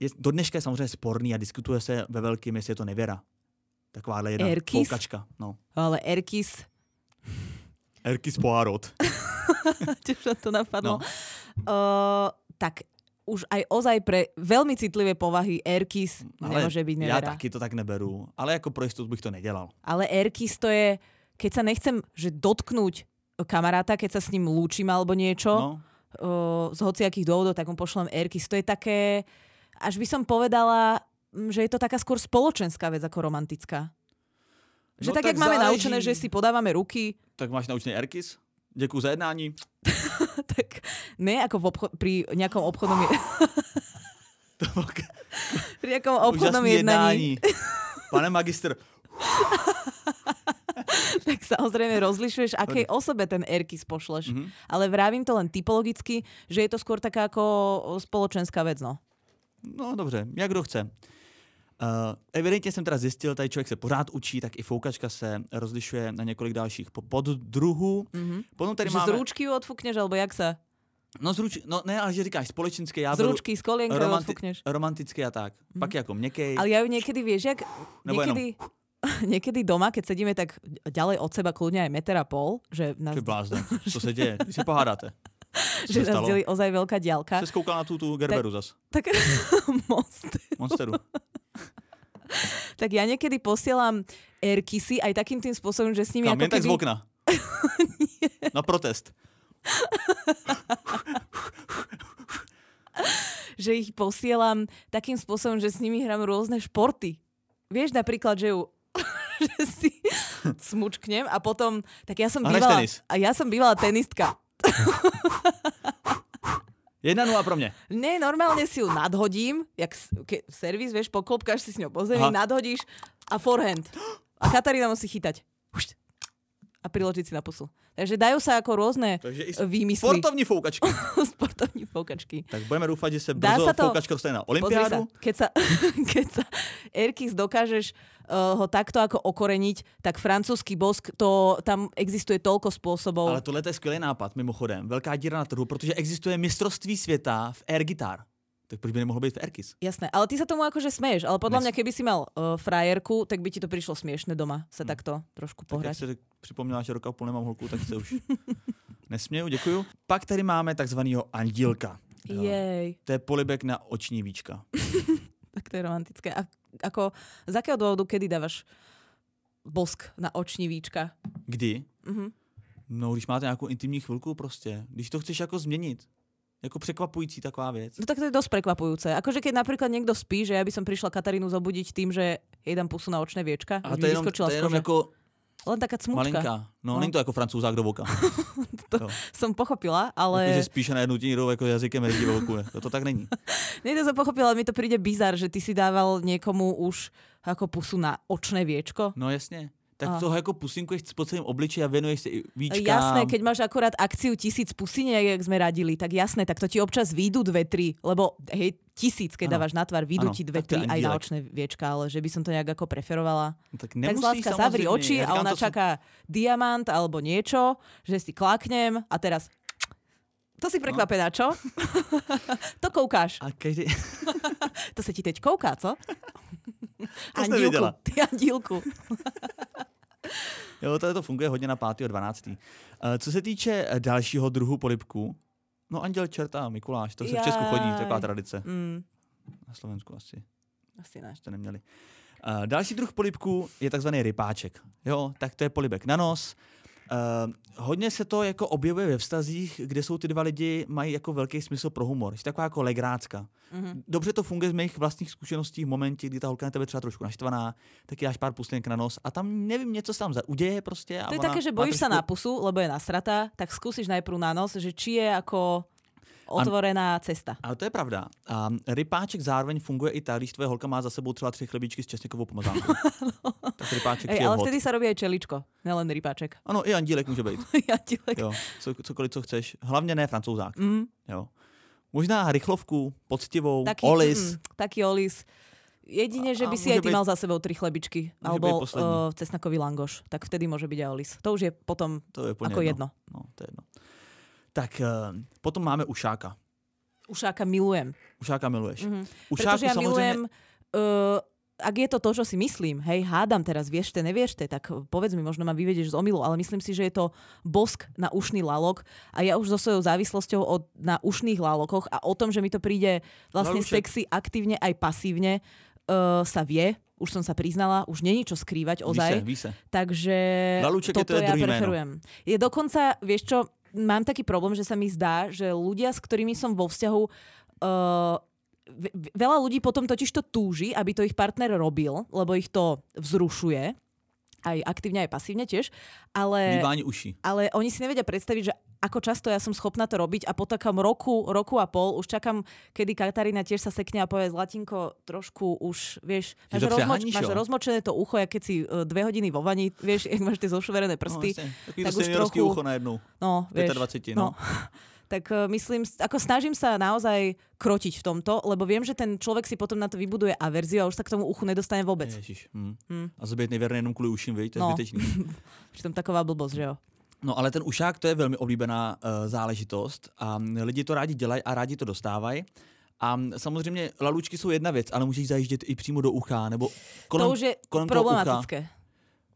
Speaker 2: je, do dneška je samozřejmě sporný a diskutuje se ve velkým, jestli je to nevěra. Takováhle jedna
Speaker 1: Airkiss?
Speaker 2: foukačka. No.
Speaker 1: Ale Airkiss,
Speaker 2: Erkis Poirot.
Speaker 1: tiež ma to napadlo.
Speaker 2: No.
Speaker 1: Uh, tak už aj ozaj pre veľmi citlivé povahy Airkiss nemôže byť nevera.
Speaker 2: taky to tak neberu, ale jako pro jistotu bych to nedělal.
Speaker 1: Ale Airkiss to je, keď sa nechcem že dotknúť kamaráta, keď sa s ním lúčim alebo niečo,
Speaker 2: No,
Speaker 1: uh, z hociakých dôvodov, tak mu pošlem Airkiss. To je také, až by som povedala, že je to taká skôr spoločenská vec ako romantická. Že
Speaker 2: No
Speaker 1: tak,
Speaker 2: tak
Speaker 1: jak máme
Speaker 2: záleží.
Speaker 1: naučené, že si podávame ruky,
Speaker 2: tak máš naučený Erkis? Děkuji za jednání.
Speaker 1: tak ne ako v obcho- pri nejakom obchodnom, je- pri nejakom obchodnom
Speaker 2: úžasný
Speaker 1: jednaní,
Speaker 2: Pane magister,
Speaker 1: tak samozrejme rozlišuješ, akej osobe ten Airkiss pošleš.
Speaker 2: Mhm.
Speaker 1: Ale vravím to len typologicky, že je to skôr taká ako spoločenská vec, no.
Speaker 2: No dobře, jak kdo chce. Uh, evidentně jsem teda zjistil, tady člověk se pořád učí, tak i foukačka se rozlišuje na několik dalších po- poddruhů.
Speaker 1: Mhm.
Speaker 2: Potom tady
Speaker 1: Že
Speaker 2: máme...
Speaker 1: z rúčky ju odfúkneš, alebo jak sa?
Speaker 2: No, z ruč... no ne, ale že říkáš společenské, já
Speaker 1: Z
Speaker 2: beru
Speaker 1: rúčky, z kolienka
Speaker 2: romanti-
Speaker 1: odfúkneš.
Speaker 2: romantické a tak. Mm. Pak jako měkkej.
Speaker 1: Ale ja ju niekedy, vieš, jak...
Speaker 2: Nebo jenom-
Speaker 1: Niekedy, doma, keď sedíme tak ďalej od seba, kľudne aj meter a pol, že nás,
Speaker 2: Ty blázne, co se děje, když se pohádáte.
Speaker 1: Že nás delí ozaj veľká diálka.
Speaker 2: Se skoukal na tu, tu Gerberu zas.
Speaker 1: Tak, most.
Speaker 2: Monsteru.
Speaker 1: tak ja niekedy posielam airkissy aj takým tým spôsobom, že s nimi
Speaker 2: Kam,
Speaker 1: ako
Speaker 2: tak z
Speaker 1: keby...
Speaker 2: okna. na protest.
Speaker 1: že ich posielam takým spôsobom, že s nimi hrám rôzne športy. Vieš napríklad, že ju že si smučknem a potom, tak ja som bývala, a ja som bývala tenistka.
Speaker 2: Jedna nula pro mě.
Speaker 1: Ne, normálne si ju nadhodím, jak ke, servis, vieš, poklopkáš si s ňou po zemi, nadhodíš a forehand. A Katarína musí chytať. A priložiť si na pusu. Takže dajú sa ako rôzne
Speaker 2: Takže
Speaker 1: výmysly.
Speaker 2: sportovní foukačky.
Speaker 1: Sportovní foukačky.
Speaker 2: Tak budeme doufat, že
Speaker 1: Dá
Speaker 2: brzo
Speaker 1: sa to-
Speaker 2: foukačka dostane na
Speaker 1: Pozri sa,
Speaker 2: olympiádu.
Speaker 1: keď sa, keď sa Airkiss dokážeš ho takto ako okoreniť, tak francúzsky bosk, to, tam existuje toľko spôsobov.
Speaker 2: Ale tohle je skvělý nápad, mimochodem. Velká díra na trhu, protože existuje mistrovství světa v air guitar. Tak proč by nemohlo být v airkiss?
Speaker 1: Jasné, ale ty sa tomu akože smeješ, ale podľa
Speaker 2: Nes-
Speaker 1: mňa, keby si mal uh, frajerku, tak by ti to prišlo smiešne doma sa takto trošku
Speaker 2: Tak jak
Speaker 1: pohrať.
Speaker 2: se připomněla, že roka a půl nemám holku, tak se už nesměju, děkuju. Pak tady máme takzvanýho andílka.
Speaker 1: Jej,
Speaker 2: To je polibek na oční víčka.
Speaker 1: tak to je romantické. A ako, z akého dôvodu, kedy dávaš bosk na oční víčka?
Speaker 2: Kdy?
Speaker 1: Mhm.
Speaker 2: No, když máte nějakou intimní chvilku prostě. Když to chceš jako změnit. Jako překvapující taková věc.
Speaker 1: No tak to je dosť prekvapujúce. Akože keď napríklad niekto spí, že ja by som prišla Katarínu zobudiť tým, že jej dám pusu na očné viečka, aby
Speaker 2: to je jenom, to je jenom jako
Speaker 1: Len taká cmučka.
Speaker 2: malinká. No,
Speaker 1: No.
Speaker 2: není to jako francouzák do voka.
Speaker 1: To
Speaker 2: Jo.
Speaker 1: som pochopila,
Speaker 2: Ale... Že spíše na jednu tínirou jako jazykem ve voku. To, to tak není.
Speaker 1: Nie, to som pochopila, ale mi to príde bizar, že ty si dával niekomu už ako pusu na očné viečko.
Speaker 2: No jasně. Tak
Speaker 1: A.
Speaker 2: toho jako pusinkuješ po celém obličeji a věnuješ se i víčkám.
Speaker 1: Jasné, keď máš akorát akciu tisíc pusiniek, jak sme radili, tak jasné, tak to ti občas výjdu dve, tri, lebo hej, tisíc, keď
Speaker 2: Ano.
Speaker 1: dávaš na tvár,
Speaker 2: Ano,
Speaker 1: ti dve, tri aj na
Speaker 2: andílek.
Speaker 1: očné viečka, ale že by som to nejak ako preferovala.
Speaker 2: No, tak
Speaker 1: tak zláska, zavri oči
Speaker 2: Ja
Speaker 1: a ona
Speaker 2: to sú-
Speaker 1: čaká diamant alebo niečo, že si klaknem a teraz to si prekvapená, čo? to koukáš.
Speaker 2: A každý...
Speaker 1: To sa ti teď kouká, co?
Speaker 2: To.
Speaker 1: Ty andílku.
Speaker 2: Jo, to, to funguje hodně na 5. a 12. Uh, co se týče eh, dalšího druhu polibků, no anděl čerta, Mikuláš, to se v Česku chodí,
Speaker 1: Jaj.
Speaker 2: taková tradice.
Speaker 1: Mm,
Speaker 2: Na Slovensku asi
Speaker 1: asi ne.
Speaker 2: jste neměli. Uh, další druh polibků je takzvaný rypáček. Jo, tak to je polibek na nos. Uh, hodně se to jako objevuje ve vztazích, kde jsou ty dva lidi, mají jako velký smysl pro humor. Jsi taková jako legrácka. Mm-hmm. Dobře to funguje z mých vlastních zkušeností v momentě, kdy ta holka na tebe třeba trošku naštvaná, tak dáš pár puslenek na nos a tam nevím, něco se tam uděje prostě.
Speaker 1: To je také, že bojíš trošku... sa na pusu, lebo je nasratá, tak skúsiš najprv na nos, že či je ako otvorená cesta.
Speaker 2: Ale to je pravda. A rypáček zároveň funguje i tak, když tvoje holka má za sebou třeba tři chlebičky s česnekovou pomazánkou. no. Tak rypáček Ej,
Speaker 1: ale hod. vtedy sa robí aj čeličko, nelen rypáček.
Speaker 2: Ano, i andílek může být.
Speaker 1: Andílek.
Speaker 2: Jo, co, cokoliv, co chceš. Hlavně ne francouzák. Mm. Jo. Možná rychlovku, poctivou, taký, olis. Mm,
Speaker 1: taký olis. Jedine, že by si aj ty byť... mal za sebou tri chlebičky alebo uh, cesnakový langoš, tak vtedy môže byť aj olis. To už je potom to je ako jedno.
Speaker 2: jedno. No, to je jedno. Tak uh, potom máme ušáka.
Speaker 1: Ušáka milujem.
Speaker 2: Ušáka miluješ. Mm-hmm.
Speaker 1: Ušáku Pretože ja samozrejme... milujem... Uh, ak je to to, čo si myslím, hej, hádam teraz, vieš te, nevieš te, tak povedz mi, možno ma vyvedieš z omilu, ale myslím si, že je to bosk na ušný lalok a ja už so svojou závislosťou od, na ušných lalokoch a o tom, že mi to príde vlastne sexy aktívne aj pasívne, uh, sa vie, už som sa priznala, už není čo skrývať ozaj.
Speaker 2: Víse, víse.
Speaker 1: Takže
Speaker 2: Laluček toto je to ja preferujem. Meno.
Speaker 1: Je dokonca, vieš čo, mám taký problém, že sa mi zdá, že ľudia, s ktorými som vo vzťahu, uh, veľa ľudí potom totiž to túži, aby to ich partner robil, lebo ich to vzrušuje aj aktívne, aj pasívne tiež, ale,
Speaker 2: uši.
Speaker 1: ale oni si nevedia predstaviť, že ako často ja som schopná to robiť a po takom roku, roku a pol už čakám, kedy Katarína tiež sa sekne a povie Zlatinko, trošku už, vieš, máš, rozmoč, máš rozmočené to ucho, jak keď si uh, dve hodiny vo vani, vieš, jak máš tie zošverené prsty. No,
Speaker 2: tak už trochu... ucho na jednu.
Speaker 1: No, vieš,
Speaker 2: 20, no. no.
Speaker 1: tak uh, myslím, ako snažím sa naozaj krotiť v tomto, lebo viem, že ten človek si potom na to vybuduje averziu a už sa k tomu uchu nedostane vôbec.
Speaker 2: Ježiš. Hm. Hm. A zobyť neverný jenom kvôli uším, vieš, to je no. zbytečný.
Speaker 1: Přitom taková blbosť, že jo.
Speaker 2: No ale ten ušák to je velmi oblíbená uh, záležitost a lidi to rádi dělají a rádi to dostávají. A samozřejmě lalučky jsou jedna věc, ale můžeš zajíždět i přímo do ucha, nebo kolem,
Speaker 1: To už je
Speaker 2: kolem
Speaker 1: problematické.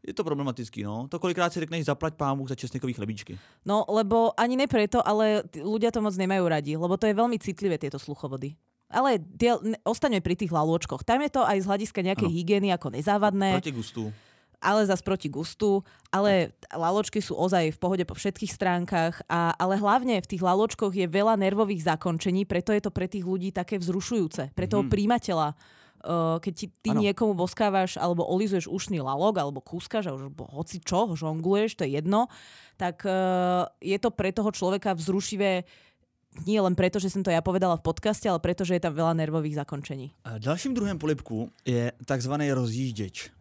Speaker 2: Je to problematický, no. To kolikrát si řekneš zaplať pámu za česnekový chlebíčky.
Speaker 1: No, lebo ani ne preto, ale ľudia to moc nemajú radi, lebo to je veľmi citlivé tieto sluchovody. Ale tie, ostaňme pri tých lalôčkoch. Tam je to aj z hľadiska nejakej ano. hygieny ako nezávadné.
Speaker 2: Proti gustu
Speaker 1: ale zas proti gustu, ale laločky sú ozaj v pohode po všetkých stránkach, a, ale hlavne v tých laločkoch je veľa nervových zakončení, preto je to pre tých ľudí také vzrušujúce, pre toho mm. príjimateľa. Uh, keď ti, ty ano. niekomu boskávaš alebo olizuješ ušný lalok alebo kúskaš alebo hoci čo, žongluješ, to je jedno, tak uh, je to pre toho človeka vzrušivé nie len preto, že som to ja povedala v podcaste, ale preto, že je tam veľa nervových zakončení.
Speaker 2: Ďalším druhým polipku je takzvaný rozjížděč.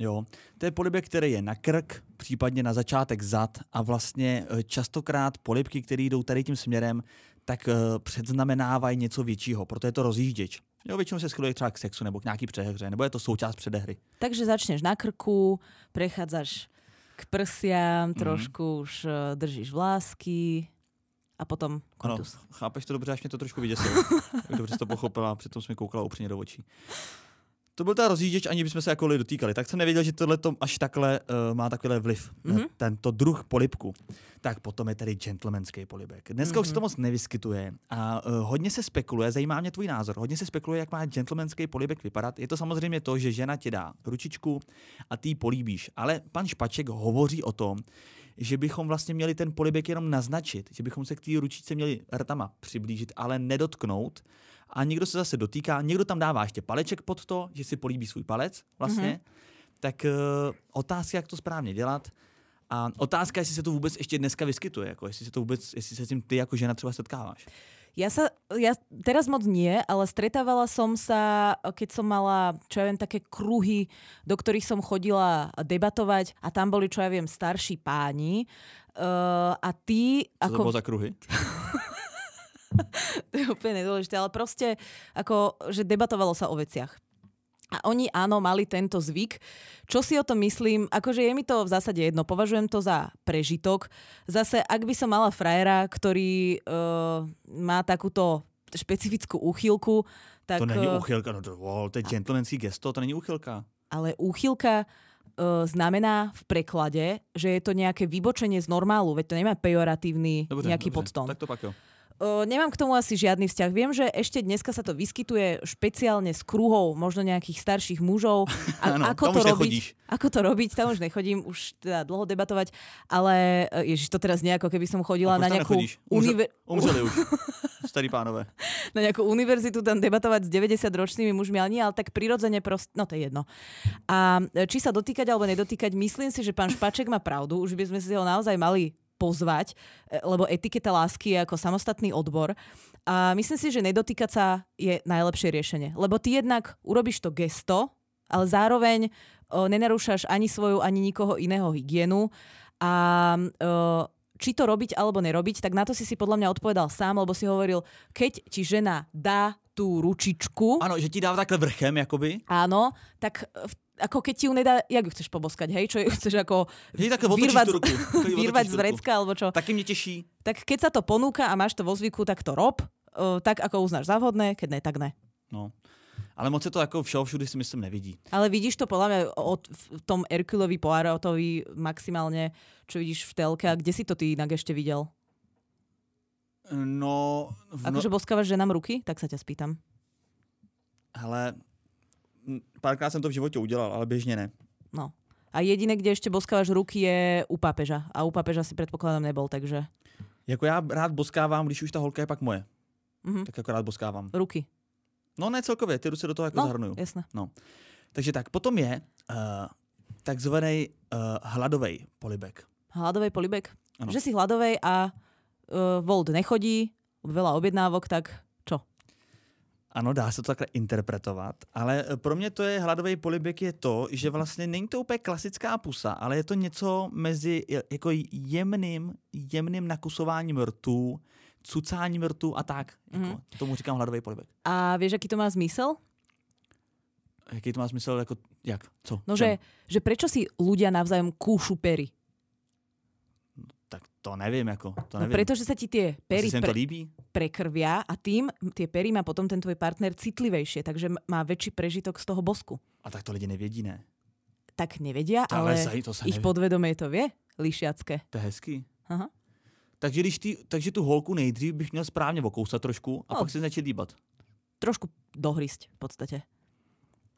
Speaker 2: Jo. To je polibek, který je na krk, případně na začátek zad a vlastně eh, častokrát polibky, které jdou tady tím směrem, tak uh, předznamenávají něco většího, proto je to rozjížděč. Jo, většinou se schyluje třeba k sexu nebo k nějaký přehře, nebo je to součást předehry.
Speaker 1: Takže začneš na krku, prechádzaš k prsiam, mm. trošku už uh, držíš vlásky a potom kontus.
Speaker 2: Ano, chápeš to dobře, až mě to trošku vyděsilo. dobře jsi to pochopila, přitom jsme koukala upřímně do očí to byl ta rozjížděč, ani bychom se jako dotýkali. Tak jsem nevěděl, že tohle až takhle uh, má takový vliv, mm-hmm. tento druh polipku. Tak potom je tady gentlemanský polibek. Dneska mm-hmm. už se to mhm. moc nevyskytuje a uh, hodně se spekuluje, zajímá mě tvůj názor, hodně se spekuluje, jak má gentlemanský polibek vypadat. Je to samozřejmě to, že žena ti dá ručičku a ty políbíš. Ale pan Špaček hovoří o tom, že bychom vlastně měli ten polibek jenom naznačit, že bychom se k té ručičce měli rtama přiblížit, ale nedotknout a někdo se zase dotýká, někdo tam dává ještě paleček pod to, že si políbí svůj palec vlastně, mm-hmm. tak uh, otázka, jak to správně dělat. A otázka, jestli se to vůbec ještě dneska vyskytuje, jako jestli se to vůbec, jestli se s tím ty jako žena třeba setkáváš.
Speaker 1: Ja sa, ja teraz moc nie, ale stretávala som sa, keď som mala, čo ja viem, také kruhy, do ktorých som chodila debatovať a tam boli, čo ja viem, starší páni. Uh, a ty...
Speaker 2: Co ako... to bolo za kruhy?
Speaker 1: to je úplne nedôležité, ale proste ako, že debatovalo sa o veciach. A oni áno, mali tento zvyk. Čo si o tom myslím? Akože je mi to v zásade jedno. Považujem to za prežitok. Zase, ak by som mala frajera, ktorý uh, má takúto špecifickú úchylku, tak...
Speaker 2: To není úchylka, no to, wow, to je gentlemanský gesto, to není úchylka.
Speaker 1: Ale úchylka uh, znamená v preklade, že je to nejaké vybočenie z normálu, veď to nemá pejoratívny
Speaker 2: dobre,
Speaker 1: nejaký
Speaker 2: dobre,
Speaker 1: podtón.
Speaker 2: Tak to pak jo.
Speaker 1: Nemám k tomu asi žiadny vzťah. Viem, že ešte dneska sa to vyskytuje špeciálne s kruhou možno nejakých starších mužov. A
Speaker 2: Áno,
Speaker 1: ako to robiť?
Speaker 2: nechodíš.
Speaker 1: Ako to robiť? Tam už nechodím, už teda dlho debatovať, ale e, ježiš, to teraz nejako, keby som chodila
Speaker 2: A
Speaker 1: na nejakú, univer-
Speaker 2: Umřeli už, starí pánové.
Speaker 1: na nejakú univerzitu tam debatovať s 90-ročnými mužmi, ale nie, ale tak prirodzene proste, no to je jedno. A e, či sa dotýkať alebo nedotýkať, myslím si, že pán Špaček má pravdu, už by sme si ho naozaj mali pozvať, e, lebo etiketa lásky je ako samostatný odbor. A myslím si, že nedotýkať sa je najlepšie riešenie. Lebo ty jednak urobíš to gesto, ale zároveň o, nenarúšaš ani svoju, ani nikoho iného hygienu. A o, či to robiť alebo nerobiť, tak na to si si podľa mňa odpovedal sám, lebo si hovoril, keď ti žena dá tú ručičku,
Speaker 2: Ano, že ti dává takhle vrchem, jakoby.
Speaker 1: áno, tak v- ako keď ti ju nedá, jak ju chceš poboskať, hej? Čo ju chceš ako
Speaker 2: takhle otočíš
Speaker 1: vyrvať,
Speaker 2: tú ruku.
Speaker 1: Vyrvať z vrecka, alebo čo.
Speaker 2: Taky mě těší.
Speaker 1: Tak keď sa to ponúka a máš to vo zvyku, tak to rob. O, tak ako uznáš za vhodné, keď ne, tak ne.
Speaker 2: No. Ale moc se to jako všeho všudy si myslím nevidí.
Speaker 1: Ale vidíš to podľa mňa od, v tom Erkulovi Poirotovi maximálne, čo vidíš v telke. A kde si to ty inak ešte videl?
Speaker 2: No, v no
Speaker 1: Akože boskávaš ženám ruky? Tak sa ťa spýtam.
Speaker 2: hele, párkrát jsem to v životě udělal, ale běžně ne.
Speaker 1: No. A jediné, kde ešte boskávaš ruky, je u pápeža. A u pápeža si predpokladám nebol, takže
Speaker 2: Jako já rád boskávám, když už ta holka je pak moje.
Speaker 1: Mhm.
Speaker 2: Tak jako rád boskávám.
Speaker 1: ruky.
Speaker 2: No ne celkově, ty ruce do toho jako
Speaker 1: No,
Speaker 2: zahrnuju.
Speaker 1: jasné.
Speaker 2: Takže tak, potom je uh, takzvaný uh, hladový polibek.
Speaker 1: Hladovej polibek?
Speaker 2: Áno.
Speaker 1: Že si hladovej a uh, Volt nechodí, veľa objednávok, tak?
Speaker 2: Ano, dá se to takhle interpretovat, ale eh, pro mě to je hladový polibek je to, že vlastně není to úplně klasická pusa, ale je to něco mezi jako jemným, jemným nakusováním rtů, cucáním rtů a tak. Jako,
Speaker 1: Mhm.
Speaker 2: Tomu říkám hladový polibek.
Speaker 1: A vieš, aký to má zmysel?
Speaker 2: Jaký to má smysl, jako, jak, co?
Speaker 1: No,
Speaker 2: čem?
Speaker 1: že, že prečo si ľudia navzájom kúšu pery?
Speaker 2: To nevím, jako, to
Speaker 1: No
Speaker 2: nevím.
Speaker 1: pretože sa ti tie pery pre, prekrvia a tým tie pery má potom ten tvoj partner citlivejšie, takže má väčší prežitok z toho bosku.
Speaker 2: A tak to lidi nevědí, ne?
Speaker 1: Tak nevedia,
Speaker 2: To ale
Speaker 1: ale
Speaker 2: sa- to sa
Speaker 1: ich podvedomie to vie, lišiacké.
Speaker 2: To je hezký.
Speaker 1: Aha.
Speaker 2: Takže, když ty, takže tu holku nejdřív bych měl správně okousat trošku a
Speaker 1: No.
Speaker 2: pak si začít líbat.
Speaker 1: Trošku dohrysť v podstate.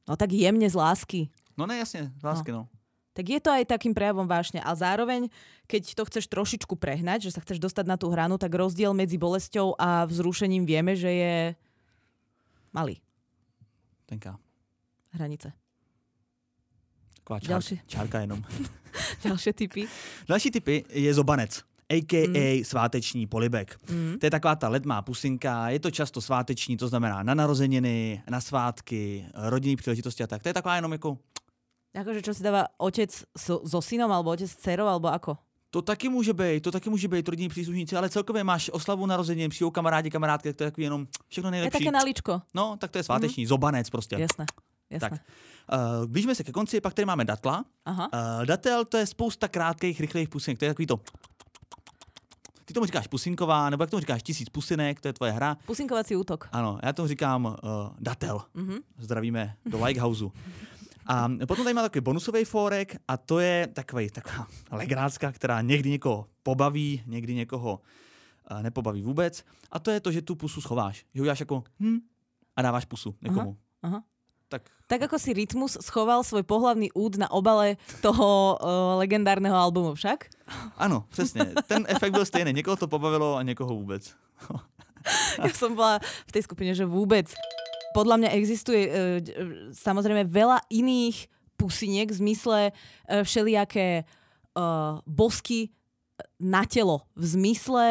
Speaker 1: No tak jemne z lásky.
Speaker 2: No ne, jasně, lásky, no.
Speaker 1: Tak je to aj takým prejavom vášne. A zároveň, keď to chceš trošičku prehnať, že sa chceš dostať na tú hranu, tak rozdiel medzi bolesťou a vzrušením vieme, že je malý.
Speaker 2: Tenká.
Speaker 1: Hranice.
Speaker 2: Taková čár,
Speaker 1: Další.
Speaker 2: čárka jenom.
Speaker 1: Ďalšie typy.
Speaker 2: Další typy je zobanec. a.k.a. Mm. sváteční polibek.
Speaker 1: Mm.
Speaker 2: To je taková ta letmá pusinka, je to často sváteční, to znamená na narozeniny, na svátky, rodinné příležitosti a tak. To je taková jenom jako,
Speaker 1: Akože čo si dáva otec so, so synom, alebo otec s dcerou, alebo ako?
Speaker 2: to taky může být, to taky může být rodinní příslušníci, ale celkově máš oslavu narozenin, přijdou kamarádi, kamarádky, to je takový jenom všechno
Speaker 1: Je
Speaker 2: nejlepší.
Speaker 1: také naličko.
Speaker 2: No, tak to je sváteční, mm. zobanec prostě.
Speaker 1: Jasné. Jasné.
Speaker 2: Tak. Uh, blížíme se ke konci, pak tady máme datla.
Speaker 1: Aha.
Speaker 2: Uh, datel to je spousta krátkých, rychlých pusinek, to je takový to... Ty tomu říkáš pusinková, nebo jak tomu říkáš tisíc pusinek, to je tvoje hra.
Speaker 1: Pusinkovací útok.
Speaker 2: Ano, já tomu říkám uh, datel.
Speaker 1: Mhm.
Speaker 2: Zdravíme do Likehouse. A potom tady má takový bonusový fórek a to je takový, taková legrácka, která někdy někoho pobaví, někdy někoho uh, nepobaví vůbec. A to je to, že tu pusu schováš. Že uděláš jako hm, a dáváš pusu někomu.
Speaker 1: Aha.
Speaker 2: Tak
Speaker 1: Tak ako si Rytmus schoval svoj pohlavný úd na obale toho uh, legendárneho albumu však?
Speaker 2: ano, přesně. Ten efekt byl stejný. Někoho to pobavilo a někoho vůbec.
Speaker 1: Ja som bola v tej skupine, že vôbec. Podľa mňa existuje d- uh, samozrejme veľa iných pusiniek v zmysle uh, všelijaké uh, bosky na telo. V zmysle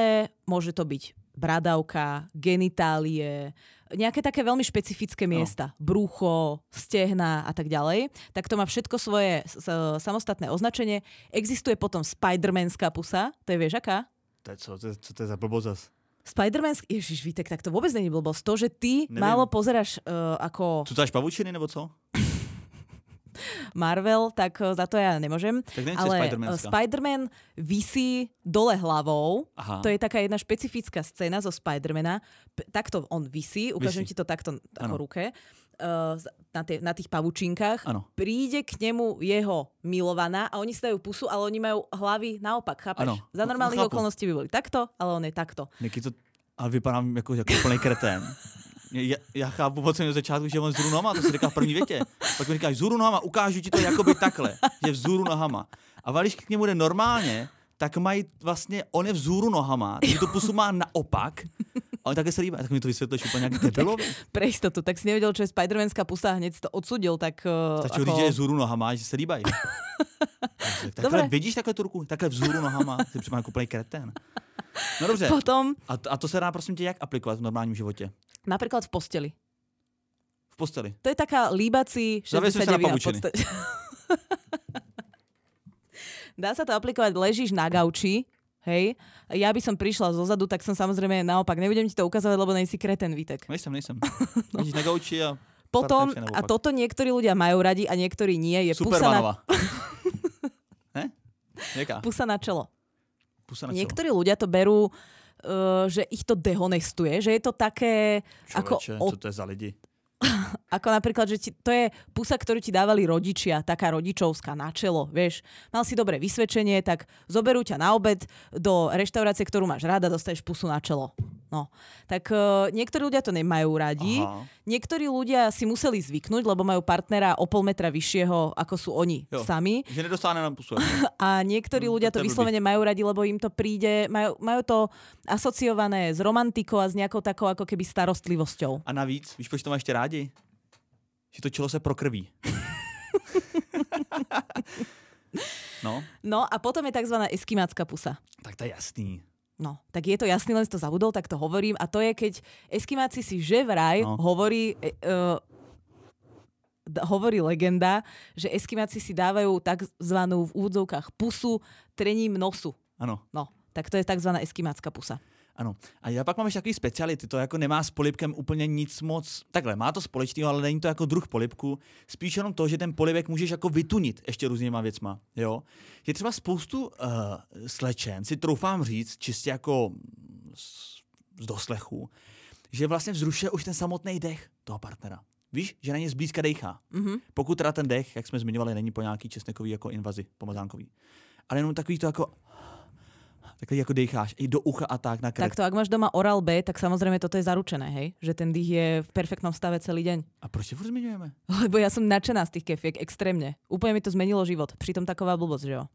Speaker 1: môže to byť bradavka, genitálie, nejaké také veľmi špecifické miesta. Brucho, stehna a tak ďalej. Tak to má všetko svoje s- samostatné označenie. Existuje potom Spidermanská pusa, to je vieš aká?
Speaker 2: To co, to co to je za blbost zas?
Speaker 1: Spider-Man, ježiš, Vítek, tak to vôbec není blbosť. To, že ty
Speaker 2: Neviem.
Speaker 1: málo pozeráš uh, ako
Speaker 2: Cucáš pavučiny nebo co?
Speaker 1: Marvel, tak uh, za to ja nemôžem.
Speaker 2: Tak neviem,
Speaker 1: Ale uh, Spider-Man visí dole hlavou.
Speaker 2: Aha.
Speaker 1: To je taká jedna špecifická scéna zo Spidermana. P- takto on visí, ukážem
Speaker 2: Visí.
Speaker 1: ti to takto ako
Speaker 2: Áno.
Speaker 1: ruke, uh, na, tie, na tých pavučinkách.
Speaker 2: Áno.
Speaker 1: Príde k nemu jeho milovaná a oni si dajú pusu, ale oni majú hlavy naopak, chápeš?
Speaker 2: Áno.
Speaker 1: Za
Speaker 2: No,
Speaker 1: normálnych
Speaker 2: chápu.
Speaker 1: okolností by boli takto, ale on je takto.
Speaker 2: Niky to... ale vypadám jako, jako plný kretén. Já, já chápu po celém začátku, že on vzhůru nohama, to si říká v první větě. Pak mi říkáš, vzhůru nohama, ukážu ti to jakoby takhle, že vzhůru nohama. A když k němu jde normálně, tak mají vlastně, on je vzhůru nohama, takže tu pusu má naopak a on také se líbí. Tak mi to vysvětlíš úplně nějak debilovi.
Speaker 1: Pre istotu, tak si nevedel, čo je Spidermanská pusa a hneď si to odsudil, tak... Uh,
Speaker 2: Stačí ako... že je vzhůru nohama, že se líbají. takhle,
Speaker 1: Dobre.
Speaker 2: vidíš takhle tu ruku? Takhle vzhůru nohama, si připadá jako úplný kretén. No dobře.
Speaker 1: Potom,
Speaker 2: A, a to se dá prosím tě jak aplikovat v normálním životě?
Speaker 1: napríklad v posteli.
Speaker 2: V posteli.
Speaker 1: To je taká líbací
Speaker 2: Zaviesím sa na
Speaker 1: 69 v podstate. Dá sa to aplikovať, ležíš na gauči, hej, ja by som prišla zo zadu, tak som samozrejme naopak, nebudem ti to ukazovať, lebo nejsi kreten, Vítek.
Speaker 2: Nejsem, nejsem. Vidíš na gauči a
Speaker 1: Potom, a toto niektorí ľudia majú radi a niektorí nie, je pusa na, pusa na čelo.
Speaker 2: Pusa na čelo.
Speaker 1: Niektorí ľudia to berú, uh, že ich to dehonestuje, že je to také, ako,
Speaker 2: Človeče,
Speaker 1: o,
Speaker 2: co to je za lidi?
Speaker 1: Ako napríklad, že ti, to je pusa, ktorú ti dávali rodičia, taká rodičovská na čelo, vieš. Mal si dobré vysvedčenie, tak zoberú ťa na obed do reštaurácie, ktorú máš rada, dostaneš pusu na čelo. No, tak uh, niektorí ľudia to nemajú radi.
Speaker 2: Aha.
Speaker 1: Niektorí ľudia si museli zvyknúť, lebo majú partnera o pol metra vyššieho, ako sú oni
Speaker 2: Jo.
Speaker 1: sami.
Speaker 2: Že nedostáne nám pusu.
Speaker 1: A niektorí
Speaker 2: Mm,
Speaker 1: ľudia
Speaker 2: to
Speaker 1: vyslovene majú radi, lebo im to príde, majú, majú to asociované s romantikou a s nejakou takou ako keby starostlivosťou.
Speaker 2: A navíc, víš, proč to máš ještě rádi? Že to čelo se prokrví. no,
Speaker 1: No a potom je tzv. eskimácka pusa.
Speaker 2: tak to je jasný.
Speaker 1: No, tak je to jasný, len si to zabudol, tak to hovorím. A to je, keď Eskimáci si že vraj
Speaker 2: No.
Speaker 1: hovorí, e, uh, hovorí legenda, že Eskimáci si dávajú takzvanú v úvodzovkách pusu trením nosu.
Speaker 2: Ano,
Speaker 1: No, tak to je takzvaná eskimácka pusa.
Speaker 2: Ano. A já pak mám ještě takový speciality, to jako nemá s polibkem úplně nic moc, takhle, má to společného, ale není to jako druh polibku, spíš jenom to, že ten polibek můžeš jako vytunit ještě různýma věcma, jo. Je třeba spoustu uh, slečen, si troufám říct, čistě jako z, z doslechu, že vlastně vzrušuje už ten samotný dech toho partnera. Víš, že na ně zblízka dejchá.
Speaker 1: Mhm.
Speaker 2: Pokud teda ten dech, jak jsme zmiňovali, není po nějaký česnekový jako invazi pomazánkový. Ale jenom takový to jako takhle jako dejcháš i do ucha a tak na krk.
Speaker 1: Takto, ak máš doma oral B, tak samozrejme toto je zaručené, hej? Že ten dých je v perfektnom stave celý deň.
Speaker 2: A proč furt zmiňujeme?
Speaker 1: Lebo ja som nadšená z tých kefiek, extrémne. Úplne mi to zmenilo život. Pritom taková blbosť, že jo?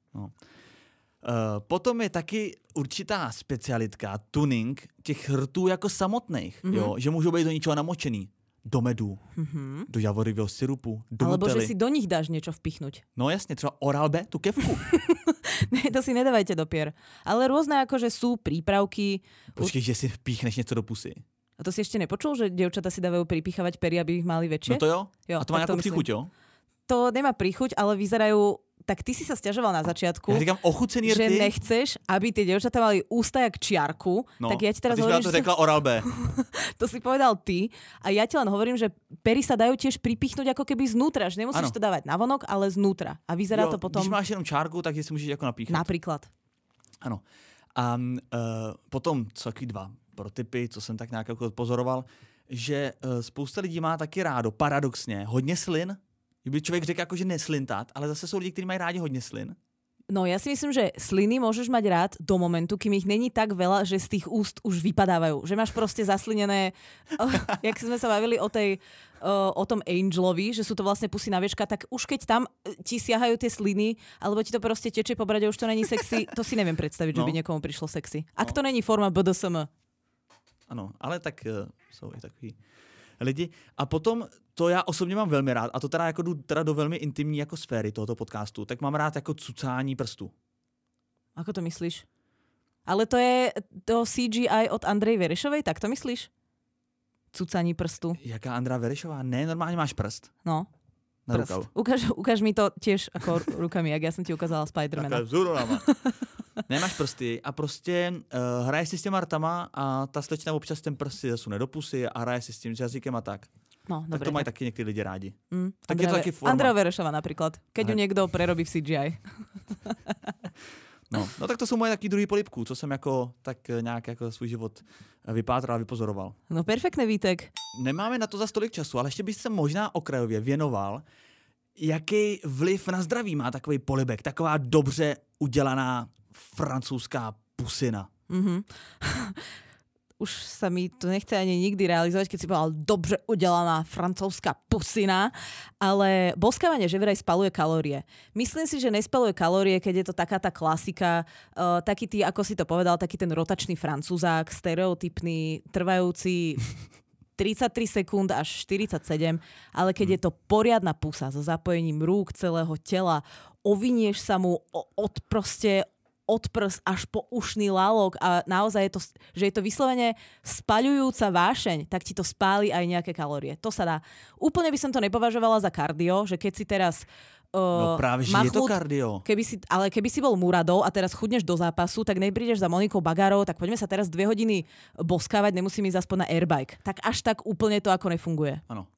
Speaker 2: Uh, potom je taky určitá specialitka, tuning těch rtů jako samotných,
Speaker 1: Mhm.
Speaker 2: mm-hmm. jo? že můžou být do ničeho namočený. Do medu,
Speaker 1: Mhm.
Speaker 2: do javorivého syrupu, do
Speaker 1: Alebo že
Speaker 2: nutely.
Speaker 1: si do nich dáš niečo vpichnúť.
Speaker 2: No jasně, třeba oral B, tu kevku.
Speaker 1: Ne, to si nedávajte do pier. Ale rôzne akože sú prípravky.
Speaker 2: Počkej, že si vpíchneš něco do pusy.
Speaker 1: A to si ešte nepočul, že dievčata si dávajú pripichovať pery, aby ich mali väčšie?
Speaker 2: No to jo?
Speaker 1: Jo,
Speaker 2: a to má
Speaker 1: myslím.
Speaker 2: příchuť, jo?
Speaker 1: to nemá príchuť, ale vyzerajú... Tak ty si sa stiažoval na začiatku,
Speaker 2: Já říkám ochucený
Speaker 1: že
Speaker 2: rty.
Speaker 1: nechceš, aby tie dievčatá mali ústa jak čiarku,
Speaker 2: No,
Speaker 1: tak ja ti teraz
Speaker 2: a ty
Speaker 1: hovorím,
Speaker 2: to
Speaker 1: že
Speaker 2: oral B.
Speaker 1: to si povedal ty a ja ti len hovorím, že pery sa dajú tiež pripichnúť ako keby znútra, že nemusíš
Speaker 2: Ano.
Speaker 1: to dávať navonok, ale znútra. A vyzerá
Speaker 2: Jo,
Speaker 1: to potom
Speaker 2: Když máš jenom čárku, tak je si můžeš jako napíchat.
Speaker 1: napríklad.
Speaker 2: Ano. A uh, potom, taky dva protypy, co jsem tak nějak pozoroval, že uh, spousta lidí má taky rádo, paradoxně, hodně slin. Kdyby člověk řekl jako, že neslintat, ale zase jsou lidi, kteří mají rádi hodně slin.
Speaker 1: No ja si myslím, že sliny môžeš mať rád do momentu, kým ich není tak veľa, že z tých úst už vypadávajú. Že máš proste zaslinené, oh, jak sme sa bavili o, tej, uh, o tom Angelovi, že sú to vlastne pusy na viečka, tak už keď tam eh, ti siahajú tie sliny, alebo ti to proste teče po brade, už to není sexy, to si neviem predstaviť, že
Speaker 2: No.
Speaker 1: by niekomu prišlo sexy. Ak to není forma BDSM.
Speaker 2: Ano, ale tak uh, jsou i takový lidi. A potom, to já osobně mám velmi rád, a to teda jako jdu teda do velmi intimní jako sféry tohoto podcastu, tak mám rád jako cucání prstů.
Speaker 1: Ako to myslíš? Ale to je to CGI od Andrej Verešovej, tak to myslíš? Cucaní prstu.
Speaker 2: Jaká Andra Verešová? Ne, normálně máš prst
Speaker 1: No,
Speaker 2: na
Speaker 1: prst.
Speaker 2: rukavu.
Speaker 1: Ukáž, ukáž mi to tiež ako rukami, jak ja som ti ukázala Spidermana.
Speaker 2: Takhle vzhůru nohama. Nemáš prsty a prostě uh, hraješ si s těma rtama a ta slečna občas ten prst si zasune do pusy a hraje si s tím s jazykem a tak.
Speaker 1: No,
Speaker 2: tak
Speaker 1: dobre.
Speaker 2: to mají taky někteří lidi rádi.
Speaker 1: Mm,
Speaker 2: tak je to taky forma.
Speaker 1: Andrea Verešova napríklad, keď ju
Speaker 2: Aha.
Speaker 1: niekto prerobí v CGI.
Speaker 2: No, no tak to jsou moje taky druhý polipků, co jsem jako tak eh, nějak jako svůj život eh, vypátral a vypozoroval.
Speaker 1: No perfektný Vítek.
Speaker 2: Nemáme na to za stolik času, ale ještě bych se možná okrajově věnoval, jaký vliv na zdraví má takový polibek, taková dobře udělaná francouzská pusina.
Speaker 1: Mhm. už sa mi to nechce ani nikdy realizovať, keď si povedal dobře udelaná francúzska pusina, ale boskávanie že vraj spaluje kalórie. Myslím si, že nespaluje kalórie, keď je to taká tá klasika, uh, taký ty, ako si to povedal, taký ten rotačný francúzák, stereotypný, trvajúci 33 sekúnd až 47, ale keď je to poriadna pusa so zapojením rúk, celého tela, ovinieš sa mu od proste od prs až po ušný lalok a naozaj je to, že je to vyslovene spaľujúca vášeň, tak ti to spáli aj nejaké kalórie. To sa dá. Úplne by som to nepovažovala za kardio, že keď si teraz
Speaker 2: Uh, no práve, že je to kardio.
Speaker 1: Keby si, ale keby si bol Muradov a teraz chudneš do zápasu, tak neprídeš za Monikou Bagarou, tak poďme sa teraz dve hodiny boskávať, nemusím ísť aspoň na airbike. Tak až tak úplne to ako nefunguje.
Speaker 2: Áno.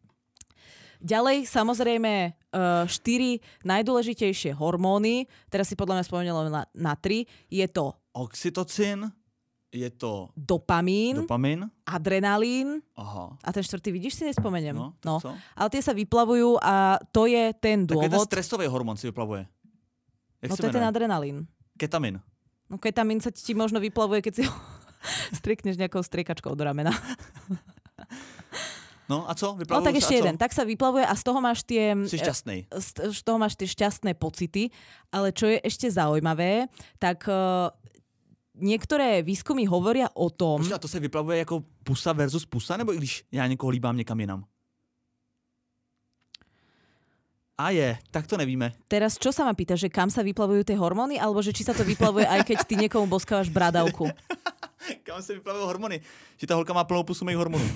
Speaker 1: Ďalej, samozrejme, uh, štyri najdôležitejšie hormóny, teraz si podľa mňa spomenul na, na tri, je to
Speaker 2: oxytocín, je to
Speaker 1: dopamín,
Speaker 2: dopamín.
Speaker 1: adrenalín
Speaker 2: Aha.
Speaker 1: a ten štvrtý, vidíš, si nespomeniem.
Speaker 2: No,
Speaker 1: no.
Speaker 2: Co?
Speaker 1: Ale tie sa vyplavujú a to je ten dôvod. Tak
Speaker 2: ten stresový hormón si vyplavuje.
Speaker 1: Jak no to je ten adrenalín.
Speaker 2: Ketamin.
Speaker 1: No ketamín sa ti možno vyplavuje, keď si ho strikneš nejakou striekačkou do ramena.
Speaker 2: No a co?
Speaker 1: Vyplavuje no tak ešte jeden. Tak sa vyplavuje a z toho máš tie...
Speaker 2: Si šťastný.
Speaker 1: Z, z toho máš tie šťastné pocity. Ale čo je ešte zaujímavé, tak uh, niektoré výskumy hovoria o tom...
Speaker 2: Počkej, a to sa vyplavuje ako pusa versus pusa, nebo i když ja niekoho líbám niekam inam? A je, tak to nevíme.
Speaker 1: Teraz čo sa ma pýta, že kam sa vyplavujú tie hormóny, alebo že či sa to vyplavuje aj keď ty niekomu boskávaš bradavku?
Speaker 2: Kam sa vyplavujú hormóny? Či tá holka má plnou pusu mojich hormónov.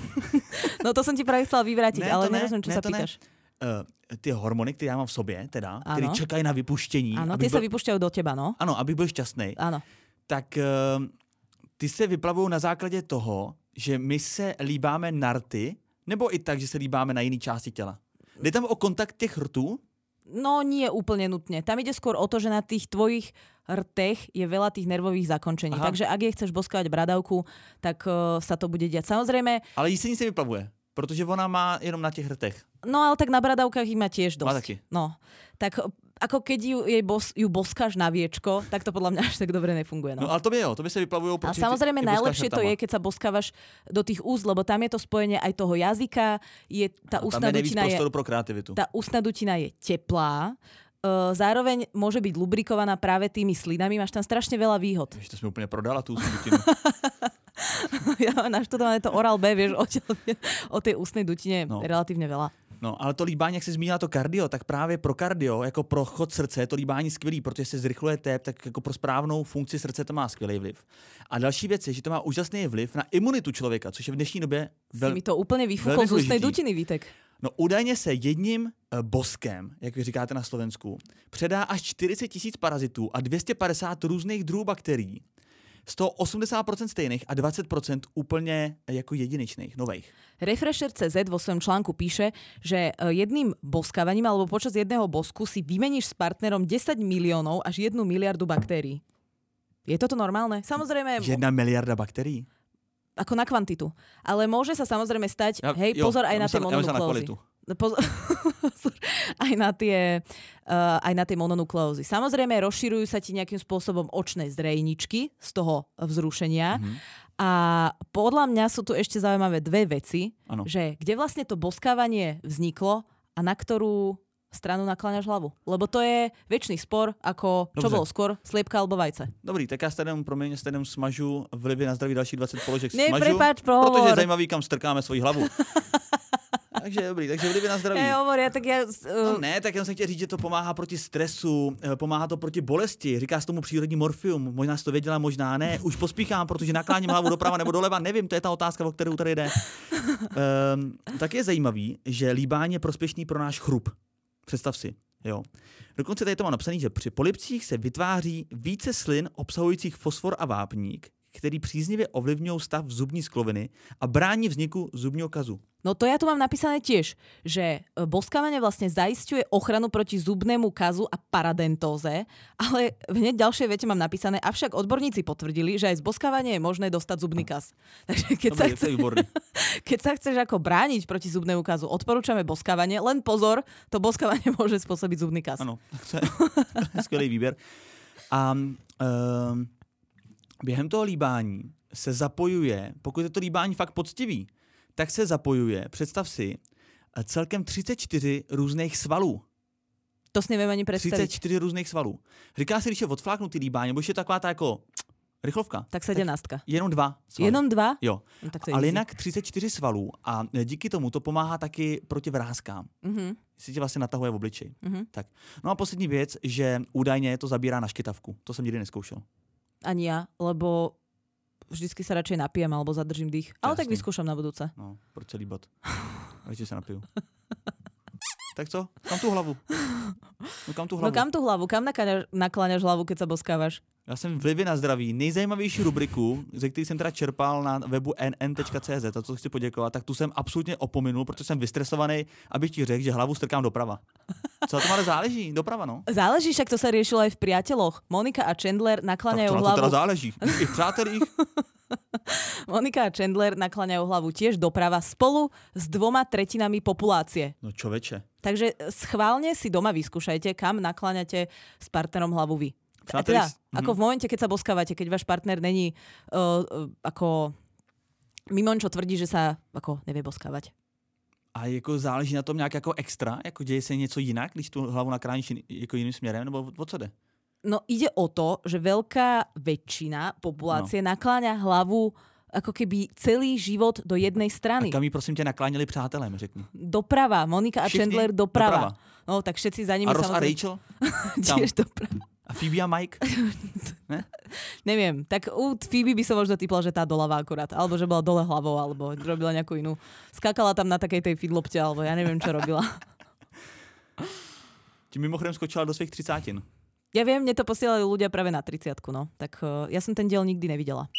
Speaker 1: no to som ti práve chcela vyvrátiť, ne, ale ne, nerozumiem, čo ne, sa pýtaš.
Speaker 2: Uh, ty hormony, které já mám v sobě, teda, které čekají na vypuštění.
Speaker 1: Ano, ty byl... se vypušťají do teba, no.
Speaker 2: Ano, aby byl šťastný.
Speaker 1: Ano.
Speaker 2: Tak uh, ty se vyplavují na základě toho, že my se líbáme na rty, nebo i tak, že se líbáme na jiné části těla. Jde tam o kontakt těch rtů?
Speaker 1: No nie úplne nutne. Tam ide skôr o to, že na tých tvojich rtech je veľa tých nervových zakončení. Aha. Takže ak je chceš boskávať bradavku, tak uh, sa to bude diať. Samozrejme...
Speaker 2: Ale jí se nic nevyplavuje, protože ona má jenom na těch rtech.
Speaker 1: No ale tak na bradavkách ich má tiež dosť.
Speaker 2: Má taky.
Speaker 1: No, tak ako keď ju, jej bos, ju boskáš na viečko, tak to podľa mňa až tak dobre nefunguje. No,
Speaker 2: no ale to by jo, to by sa vyplavujú.
Speaker 1: A samozrejme ty, najlepšie to je, keď sa boskávaš do tých úst, lebo tam je to spojenie aj toho jazyka, je tá no, ústna dutina je,
Speaker 2: pro kreativitu.
Speaker 1: Tá ústna dutina je teplá, zároveň môže byť lubrikovaná práve tými slinami. Máš tam strašne veľa výhod.
Speaker 2: To sme úplne prodala tú dutinu.
Speaker 1: ja mám naštudované to Oral B, vieš, o, o tej ústnej dutine no. relatívne veľa.
Speaker 2: No, ale to líbání, jak jsi zmínila to kardio, tak právě pro kardio, jako pro chod srdce, je to líbání skvělý, protože se zrychluje tep, tak jako pro správnou funkci srdce to má skvělý vliv. A další věc je, že to má úžasný vliv na imunitu člověka, což je v dnešní době
Speaker 1: velmi. mi to úplně vyfúkol z ústnej dutiny, Vítek.
Speaker 2: No údajně se jedním uh, boskem, jak vy říkáte na Slovensku, předá až 40 tisíc parazitů a 250 různých druhů bakterií z toho 80% stejných a 20% úplne jako jedinečných, nových.
Speaker 1: Refresher CZ vo svojom článku píše, že e, jedným boskávaním alebo počas jedného bosku si vymeníš s partnerom 10 miliónov až 1 miliardu baktérií. Je toto normálne? Samozrejme...
Speaker 2: Jedna miliarda baktérií?
Speaker 1: Ako na kvantitu. Ale môže sa samozrejme stať, ja, hej, jo, pozor aj ja na tie mononukleózy. aj na tie, uh, aj na tie mononukleózy. Samozrejme, rozširujú sa ti nejakým spôsobom očné zrejničky z toho vzrušenia. Mm-hmm. A podľa mňa sú tu ešte zaujímavé dve veci, ano. že kde vlastne to boskávanie vzniklo a na ktorú stranu nakláňaš hlavu. Lebo to je väčší spor, ako čo Dobře. bolo skôr, sliepka alebo vajce.
Speaker 2: Dobrý, tak ja s tedem, promiň, s smažu vlivy na zdraví další 20 položek
Speaker 1: Ne,
Speaker 2: smažu,
Speaker 1: prepáč,
Speaker 2: protože je zajímavý, kam strkáme svoji hlavu. takže dobrý, takže vlivy na zdraví.
Speaker 1: Ne, hovor, ja tak ja... Uh...
Speaker 2: No ne, tak jenom jsem chtěl říct, že to pomáhá proti stresu, eh, pomáhá to proti bolesti, říká se tomu přírodní morfium, možná jsi to věděla, možná ne, už pospíchám, protože nakláním hlavu doprava nebo doleva, nevím, to je ta otázka, o kterou tady jde. Um, tak je zajímavý, že líbání je prospěšný pro náš chrup. Představ si. Jo. Dokonce tady to má napsané, že při polipcích se vytváří více slin obsahujících fosfor a vápník, který příznivě ovlivňují stav zubní skloviny a brání vzniku zubního kazu.
Speaker 1: No to ja tu mám napísané tiež, že e, boskávanie vlastne zaistuje ochranu proti zubnému kazu a paradentóze, ale hneď ďalšie vete mám napísané, avšak odborníci potvrdili, že aj z boskávania je možné dostať zubný kaz. Takže keď, Dobre, sa, chce, keď sa chceš ako brániť proti zubnému kazu, odporúčame boskávanie, len pozor, to boskávanie môže spôsobiť zubný kaz.
Speaker 2: Áno, to je, skvělý výber. A um, během toho líbání se zapojuje, pokud je to líbání fakt poctivý, tak se zapojuje, představ si, celkem 34 různých svalů.
Speaker 1: To si neviem ani predstaviť.
Speaker 2: 34 různých svalů. Říká se, když je odfláknutý líbání, nebo je taková ta jako rychlovka.
Speaker 1: Tak sedemnáctka.
Speaker 2: Jenom dva svaly.
Speaker 1: Jenom dva?
Speaker 2: Jo.
Speaker 1: No, tak to
Speaker 2: Ale
Speaker 1: easy.
Speaker 2: jinak 34 svalů a díky tomu to pomáhá taky proti vrázkám.
Speaker 1: Mhm,
Speaker 2: Si tě vlastně natahuje v obličeji.
Speaker 1: mhm.
Speaker 2: Tak. No a poslední věc, že údajně to zabírá na škytavku. To jsem nikdy neskoušel.
Speaker 1: Ani ja, lebo vždycky sa radšej napijem alebo zadržím dých. Ale tak
Speaker 2: Jasne.
Speaker 1: vyskúšam na budúce.
Speaker 2: No, proč celý bod? Radši se napiju. tak co? Kam tu hlavu? No kam tu hlavu?
Speaker 1: No kam tú hlavu? Kam nakláňaš, nakláňaš hlavu, keď sa boskávaš?
Speaker 2: Já jsem vlivy na zdraví. Nejzajímavější rubriku, ze který jsem teda čerpal na webu nn.cz, a to chci poděkovat, tak tu jsem absolutně opominul, protože jsem vystresovaný, abych ti řekl, že hlavu strkám doprava. Co tom ale záleží? Doprava, no.
Speaker 1: Záleží, však to sa riešilo aj v priateľoch. Monika a Chandler
Speaker 2: Tak
Speaker 1: nakláňajú
Speaker 2: to na to
Speaker 1: hlavu.
Speaker 2: teda záleží. I v přátelích.
Speaker 1: Monika a Chandler nakláňajú hlavu tiež doprava spolu s dvoma tretinami populácie.
Speaker 2: No čoveče.
Speaker 1: Takže schválne si doma vyskúšajte, kam nakláňate s partnerom hlavu vy.
Speaker 2: Přáteli
Speaker 1: teda,
Speaker 2: s-
Speaker 1: ako v momente, keď sa boskávate, keď váš partner není uh, uh, ako Mimon, čo tvrdí, že sa ako nevie boskávať.
Speaker 2: A jako záleží na tom nějak jako extra? Jako děje se něco jinak, když tu hlavu nakráníš jako jiným směrem? Nebo o co jde?
Speaker 1: No ide o to, že veľká väčšina populácie no. nakláňa hlavu ako keby celý život do jednej
Speaker 2: A
Speaker 1: strany.
Speaker 2: kam jí prosím tě nakláněli přátelé, mi řekni.
Speaker 1: Doprava. Monika a
Speaker 2: Všichni
Speaker 1: Chandler doprava.
Speaker 2: doprava.
Speaker 1: No tak všetci za nimi
Speaker 2: A Ross a
Speaker 1: samozrejme
Speaker 2: Rachel? Kam?
Speaker 1: tiež doprava.
Speaker 2: A Phoebe a Mike?
Speaker 1: Neviem, tak u Phoebe by som možno typla, že tá doľava akurát. Alebo že bola dole hlavou, alebo robila nejakú inú. Skakala tam na takej tej fidlopte, alebo ja neviem, čo robila.
Speaker 2: Ti mimochodem skočila do svých třicátin.
Speaker 1: Ja viem, mne to posielajú ľudia práve na 30 no. Tak uh, ja som ten diel nikdy nevidela.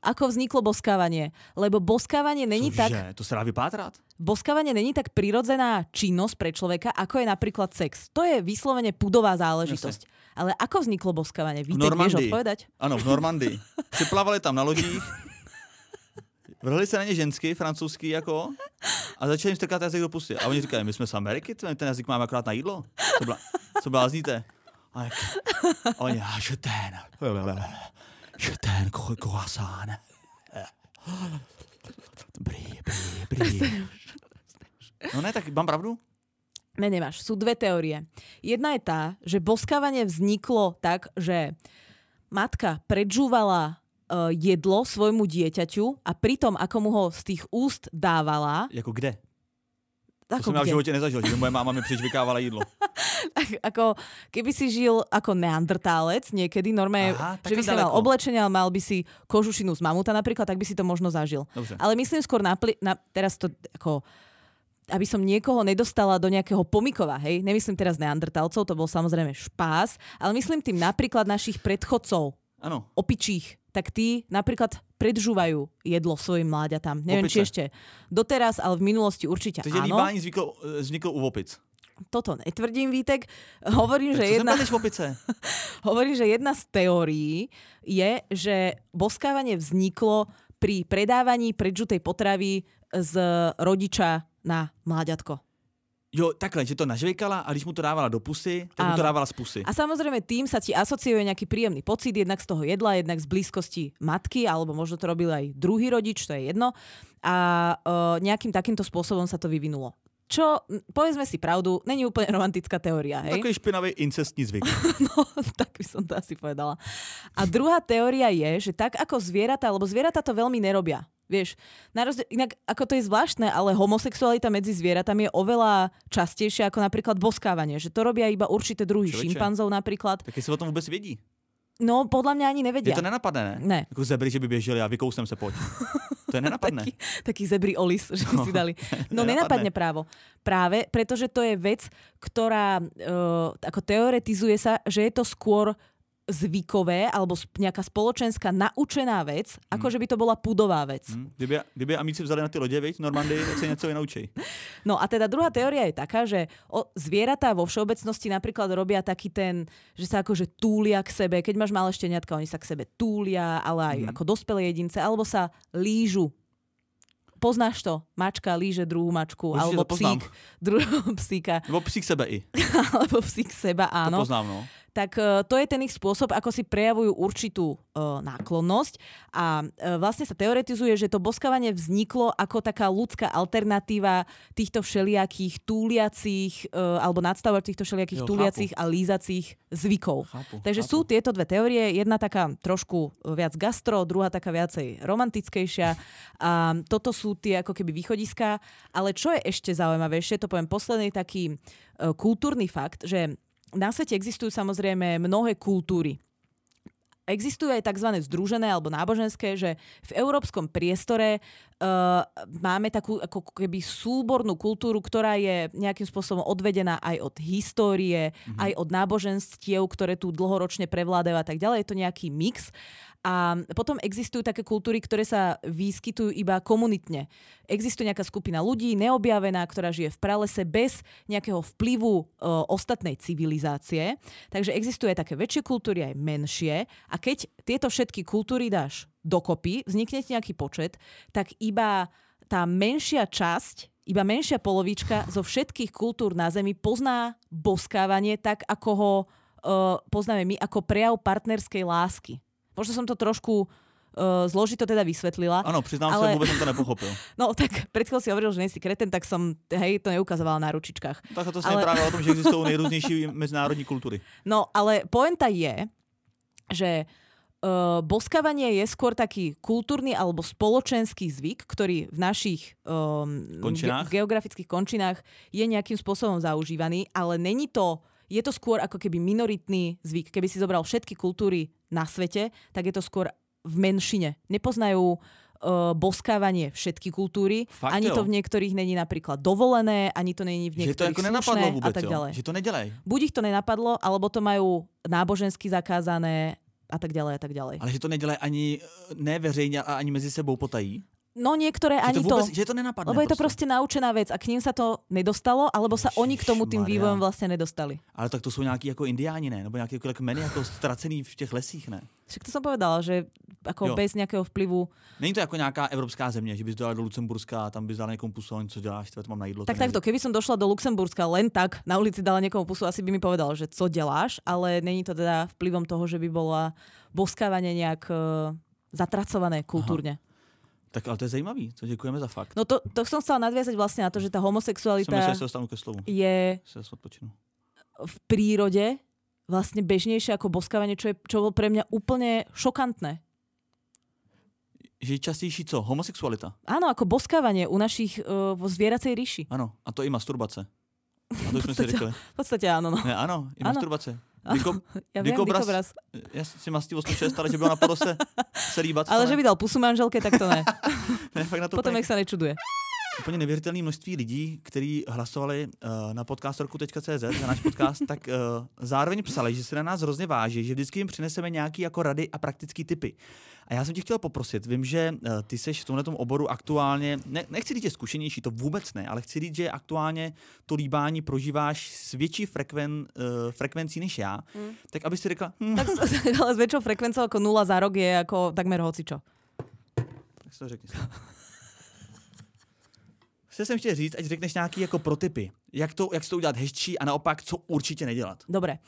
Speaker 1: Ako vzniklo boskávanie? Lebo boskávanie není tak,
Speaker 2: Cože? To se dá vypátrat?
Speaker 1: boskávanie není tak prirodzená činnosť pre človeka, ako je napríklad sex. To je vyslovene pudová záležitosť. Ale ako vzniklo boskávanie? Víte, vieš
Speaker 2: Normandii.
Speaker 1: odpovedať?
Speaker 2: Ano, v Normandii. Připlavali tam na lodích, vrhli se na ně žensky, francouzský jako, a začali jim strkat jazyk do pusy. A oni říkají, my jsme z Ameriky, ten jazyk máme akorát na jídlo. Co, blá, co blázníte? A jak, a oni, a že ten, že ten ko- croissant. Brý, brý, brý. No ne, tak mám pravdu?
Speaker 1: Ne, nemáš. Sú dve teórie. Jedna je tá, že boskávanie vzniklo tak, že matka predžúvala uh, jedlo svojmu dieťaťu a pritom, ako mu ho z tých úst dávala,
Speaker 2: Jako kde? To
Speaker 1: ako,
Speaker 2: jsem já v
Speaker 1: kde?
Speaker 2: životě nezažil, že moje máma mi přižvykávala jídlo.
Speaker 1: ako keby si žil ako neandertálec niekedy, normálne,
Speaker 2: Aha,
Speaker 1: že by si mal
Speaker 2: ďaleko.
Speaker 1: oblečenie, ale mal by si kožušinu z mamuta napríklad, tak by si to možno zažil.
Speaker 2: Dobře.
Speaker 1: Ale myslím skôr na, na teraz to ako aby som niekoho nedostala do nejakého pomikova, hej? Nemyslím teraz neandertálcov, to bol samozrejme špás, ale myslím tým napríklad našich predchodcov,
Speaker 2: Ano,
Speaker 1: opičích, tak tí napríklad predžúvajú jedlo svojim mláďatám. Neviem, či
Speaker 2: Opice.
Speaker 1: ešte doteraz, ale v minulosti určite
Speaker 2: takže
Speaker 1: áno.
Speaker 2: líbání vzniklo, vzniklo u opic.
Speaker 1: Toto netvrdím, Vítek. Hovorím,
Speaker 2: Tak
Speaker 1: že jedna...
Speaker 2: jedna... v opice?
Speaker 1: Hovorí, že jedna z teórií je, že boskávanie vzniklo pri predávaní predžutej potravy z rodiča na mláďatko.
Speaker 2: Jo, takhle, že to nažvejkala a když mu to dávala do pusy, tak mu to
Speaker 1: Áno.
Speaker 2: dávala z pusy.
Speaker 1: A samozrejme tým sa ti asociuje nejaký príjemný pocit, jednak z toho jedla, jednak z blízkosti matky, alebo možno to robil aj druhý rodič, to je jedno. A uh, nejakým takýmto spôsobom sa to vyvinulo. Čo, povedzme si pravdu, není úplne romantická teória, hej?
Speaker 2: Takový špinavý incestní zvyk.
Speaker 1: No, tak by som to asi povedala. A druhá teória je, že tak ako zvieratá, lebo zvieratá to veľmi nerobia. Vieš, na rozdiel, inak ako to je zvláštne, ale homosexualita medzi zvieratami je oveľa častejšia ako napríklad boskávanie, že to robia iba určité druhy
Speaker 2: Človeče.
Speaker 1: šimpanzov napríklad.
Speaker 2: Tak jestli o tom vůbec vědí.
Speaker 1: No, podľa mňa ani
Speaker 2: Je
Speaker 1: nevedia.
Speaker 2: to nenapadne, ne?
Speaker 1: Ne.
Speaker 2: Jako zebry, že by běželi a vykousnem se, pojď. To je nenapadne.
Speaker 1: Taký, taký zebrí olis, že by si dali. No
Speaker 2: Nenapadne.
Speaker 1: nenapadne právo. Práve, pretože to je vec, ktorá uh, ako teoretizuje sa, že je to skôr zvykové alebo nejaká spoločenská naučená vec, ako že by to bola pudová vec.
Speaker 2: Hm? Kdyby, kdyby amíci vzali na ty lodě, viď, Normandii, tak se něco vynaučí.
Speaker 1: No a teda druhá teória je taká, že o, zvieratá vo všeobecnosti napríklad robia taký ten, že sa akože túlia k sebe. Keď máš malé šteniatka, oni sa k sebe túlia, ale aj
Speaker 2: Mhm.
Speaker 1: ako dospelé jedince, alebo sa lížu. Poznáš to? Mačka líže druhú mačku,
Speaker 2: Určite
Speaker 1: alebo
Speaker 2: to
Speaker 1: psík druhého psíka,
Speaker 2: Nebo psík sebe i.
Speaker 1: alebo psík seba,
Speaker 2: To
Speaker 1: áno.
Speaker 2: poznám, no.
Speaker 1: Tak uh, to je ten ich spôsob, ako si prejavujú určitú uh, náklonnosť a uh, vlastne sa teoretizuje, že to boskávanie vzniklo ako taká ľudská alternatíva týchto všelijakých túliacich alebo nadstavov týchto všelijakých
Speaker 2: Jo,
Speaker 1: túliacich a lízacích zvykov.
Speaker 2: Chápu,
Speaker 1: Takže
Speaker 2: chápu.
Speaker 1: sú tieto dve teórie, jedna taká trošku viac gastro, druhá taká viacej romantickejšia. A toto sú tie ako keby východiská. Ale čo je ešte zaujímavejšie, to poviem posledný taký kultúrny fakt, že na svete existujú samozrejme mnohé kultúry. Existujú aj tzv. združené alebo náboženské, že v európskom priestore uh, máme takú ako keby súbornú kultúru, ktorá je nejakým spôsobom odvedená aj od histórie, mm-hmm. aj od náboženstiev, ktoré tu dlhoročne prevládajú a tak ďalej. Je to nejaký mix. A potom existujú také kultúry, ktoré sa vyskytujú iba komunitne. Existuje nejaká skupina ľudí, neobjavená, ktorá žije v pralese bez nejakého vplyvu e, ostatnej civilizácie. Takže existuje také väčšie kultúry, aj menšie. A keď tieto všetky kultúry dáš dokopy, vznikne ti nejaký počet, tak iba tá menšia časť iba menšia polovička zo všetkých kultúr na Zemi pozná boskávanie tak, ako ho uh, poznáme my, ako prejav partnerskej lásky. Možno som to trošku uh, zložito teda vysvetlila.
Speaker 2: Ano, přiznám
Speaker 1: Ale-
Speaker 2: se, vůbec jsem to nepochopil.
Speaker 1: No tak pred chvíľou si hovoril, že nejsi kreten, tak som hej, to neukazovala na ručičkách.
Speaker 2: Tak to se
Speaker 1: Ale-
Speaker 2: právě o tom, že existují nejrůznější mezinárodní kultury.
Speaker 1: No ale poenta je, že uh, boskávanie je skôr taký kultúrny alebo spoločenský zvyk, ktorý v našich um,
Speaker 2: Končinách?
Speaker 1: geografických končinách je nejakým spôsobom zaužívaný, ale není to, je to skôr ako keby minoritný zvyk. Keby si zobral všetky kultúry na svete, tak je to skôr v menšine. Nepoznajú uh, boskávanie všetky kultúry,
Speaker 2: Fakt
Speaker 1: ani
Speaker 2: jo?
Speaker 1: to v niektorých není napríklad dovolené, ani to není v
Speaker 2: Že to
Speaker 1: niektorých
Speaker 2: nenapadlo
Speaker 1: slušné a
Speaker 2: vůbec,
Speaker 1: tak
Speaker 2: jo?
Speaker 1: ďalej
Speaker 2: Že to nedělej.
Speaker 1: buď ich to nenapadlo, alebo to majú nábožensky zakázané a tak ďalej a tak ďalej.
Speaker 2: Ale že to nedělají ani eh, ne veřejně a ani mezi sebou potají.
Speaker 1: No niektoré
Speaker 2: Že
Speaker 1: ani
Speaker 2: to
Speaker 1: to,
Speaker 2: vůbec, že to nenapadne.
Speaker 1: lebo je to proste naučená vec a k ním sa to nedostalo, alebo sa oni k tomu tým vývojom vlastne nedostali.
Speaker 2: Ale tak to jsou nějaký jako indiáni, ne? Nebo nějaké jako kmeny jako ztracený v těch lesích, ne?
Speaker 1: Však to som povedala, že ako
Speaker 2: Jo.
Speaker 1: bez nejakého vplyvu.
Speaker 2: Není to jako nějaká evropská země, že bys dala do Lucemburska a tam bys dala někomu pusu, a co děláš, to mám na jídlo.
Speaker 1: Tak
Speaker 2: to
Speaker 1: takto, keby som došla do Luxemburska len tak, na ulici dala niekomu pusu, asi by mi povedal, že co deláš, ale není to teda vplyvom toho, že by bola boskávanie nejak uh, zatracované kultúrne.
Speaker 2: Tak ale to je zajímavý, to děkujeme za fakt.
Speaker 1: No to, to som chcela nadviazať vlastne na to, že tá homosexualita
Speaker 2: myslel, dostanu ke slovu.
Speaker 1: je v prírode vlastne bežnejšie ako boskávanie, čo, je, čo bolo pre mňa úplne šokantné.
Speaker 2: Že je častější co? Homosexualita.
Speaker 1: Áno, ako boskávanie u našich uh, vo zvieracej ríši.
Speaker 2: Ano. A to i masturbace. A to si
Speaker 1: podstate-
Speaker 2: řekli.
Speaker 1: V podstate áno, no.
Speaker 2: Ne, ano, i
Speaker 1: Ano.
Speaker 2: masturbace. Vyko,
Speaker 1: Ja viem,
Speaker 2: Dikobraz-
Speaker 1: dikobraz.
Speaker 2: já si mastí 86, ale že bylo na podose se líbat.
Speaker 1: Ale že by dal pusu manželke, tak to ne.
Speaker 2: ne, fakt na to
Speaker 1: Potom nech sa nečuduje.
Speaker 2: Úplně neuvěřitelné množství lidí, kteří hlasovali uh, na podcastorku.cz za náš podcast, tak uh, zároveň psali, že se na nás hrozně váží, že vždycky jim přineseme nějaký jako rady a praktický typy. A já jsem tě chtěl poprosit, vím, že uh, ty seš v tomhle oboru aktuálně, ne, nechci říct, že zkušenější, to vůbec ne, ale chci říct, že aktuálně to líbání prožíváš s větší frekven, uh, frekvencí než já,
Speaker 1: Mm.
Speaker 2: tak aby si řekla, hm,
Speaker 1: Tak, ale s väčšou frekvenciou ako nula za rok je ako takmer hocičo.
Speaker 2: Tak si to řekni. Chtěl jsem chtěl říct, ať řekneš nějaký jako protypy. Jak to, jak to udělat hezčí a naopak, co určitě nedělat.
Speaker 1: Dobre.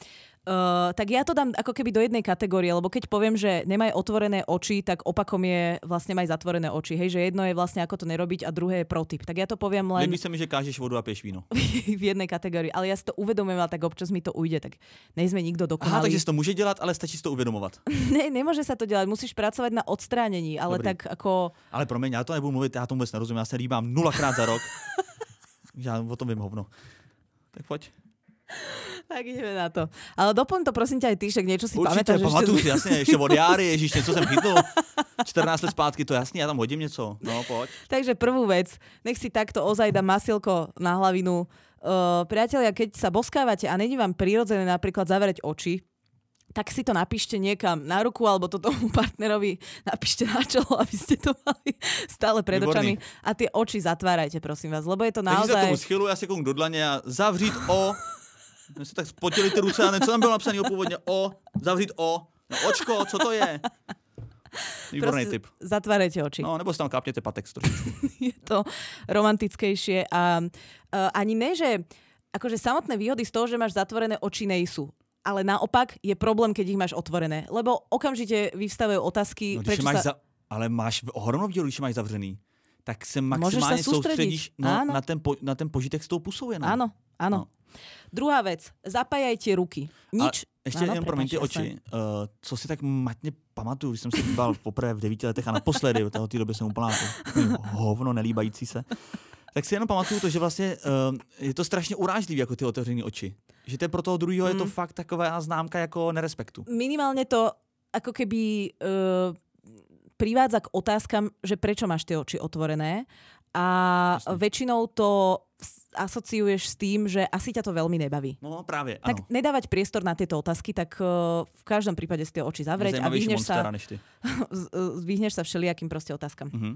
Speaker 1: Uh, tak ja to dám ako keby do jednej kategórie, lebo keď poviem, že nemaj otvorené oči, tak opakom je vlastne maj zatvorené oči. Hej, že jedno je vlastne ako to nerobiť a druhé je protip. Tak ja to poviem len
Speaker 2: Líbí mi, že kážeš vodu a piješ víno.
Speaker 1: v jednej kategórii, ale ja si to uvedomujem, ale tak občas mi to ujde, tak nejsme nikto
Speaker 2: Aha,
Speaker 1: dokonalý.
Speaker 2: takže se to může dělat, ale stačí si to uvědomovat.
Speaker 1: Ne, nemôže sa to delať, musíš pracovať na odstránení, ale
Speaker 2: Dobrý.
Speaker 1: tak ako...
Speaker 2: Ale promiň, já to nebudu mluvit, já tomu vůbec nerozumím, já se líbám nulakrát za rok. já o tom vím hovno. Tak pojď.
Speaker 1: Tak ideme na to. Ale doplň to prosím ťa aj ty, však niečo si
Speaker 2: Určitě,
Speaker 1: pamätáš.
Speaker 2: pamatuju
Speaker 1: ešte...
Speaker 2: si, jasně, ještě od Járy, ježíš, něco jsem chytnul. 14 let zpátky, to jasně, já tam hodím něco. No, pojď.
Speaker 1: Takže prvú vec, nech si takto ozaj dá masilko na hlavinu. Uh, priatelia, keď sa boskávate a není vám prirodzené napríklad zavrieť oči, tak si to napíšte niekam na ruku alebo to tomu partnerovi napíšte na čelo, aby ste to mali stále pred
Speaker 2: Výborný.
Speaker 1: očami. A tie oči zatvárajte, prosím vás, lebo je to
Speaker 2: Takže se
Speaker 1: naozaj...
Speaker 2: tomu schylu, si kouknu do dlaně a zavřít o. My se tak spotili ty ruce a ne, co tam bylo napsané původně? O, zavřít o. No, očko, co to je? Výborný tip.
Speaker 1: zatvárajte oči.
Speaker 2: No, nebo si tam kápněte patex trošičku.
Speaker 1: je to romantickejšie a uh, ani ne, že akože samotné výhody z toho, že máš zatvorené oči nejsú. ale naopak je problém, keď ich máš otvorené, lebo okamžite vyvstavujú otázky,
Speaker 2: No, když
Speaker 1: prečo
Speaker 2: máš
Speaker 1: sa...
Speaker 2: za... Ale máš hornovdělo, když je máš zavřený, tak se
Speaker 1: sa
Speaker 2: maximálně
Speaker 1: sústrediť.
Speaker 2: soustředíš no,
Speaker 1: Áno.
Speaker 2: na, ten po, na ten požitek s tou pusou jenom.
Speaker 1: Áno, áno.
Speaker 2: No.
Speaker 1: Druhá vec, zapájajte ruky. Nič...
Speaker 2: Ještě
Speaker 1: Áno,
Speaker 2: jenom promiň ty oči. Uh, co si tak matně pamatuju, když jsem se díval poprvé v devíti letech a naposledy, od té doby jsem úplná hovno nelíbající se, tak si jenom pamatuju to, že vlastně uh, je to strašně urážlivý jako ty otevřené oči. Že to je pro toho druhého je to
Speaker 1: Mm.
Speaker 2: fakt taková známka jako nerespektu.
Speaker 1: minimálne to ako keby uh, privádza k otázkam, že prečo máš tie oči otvorené a
Speaker 2: Jasne.
Speaker 1: väčšinou to asociuješ s tým, že asi ťa to veľmi nebaví.
Speaker 2: No právě, ano.
Speaker 1: Tak nedávať priestor na tieto otázky, tak uh, v každom prípade si tie oči zavrieť a vyhneš sa, z- vyhneš sa všelijakým proste otázkam.
Speaker 2: Mhm.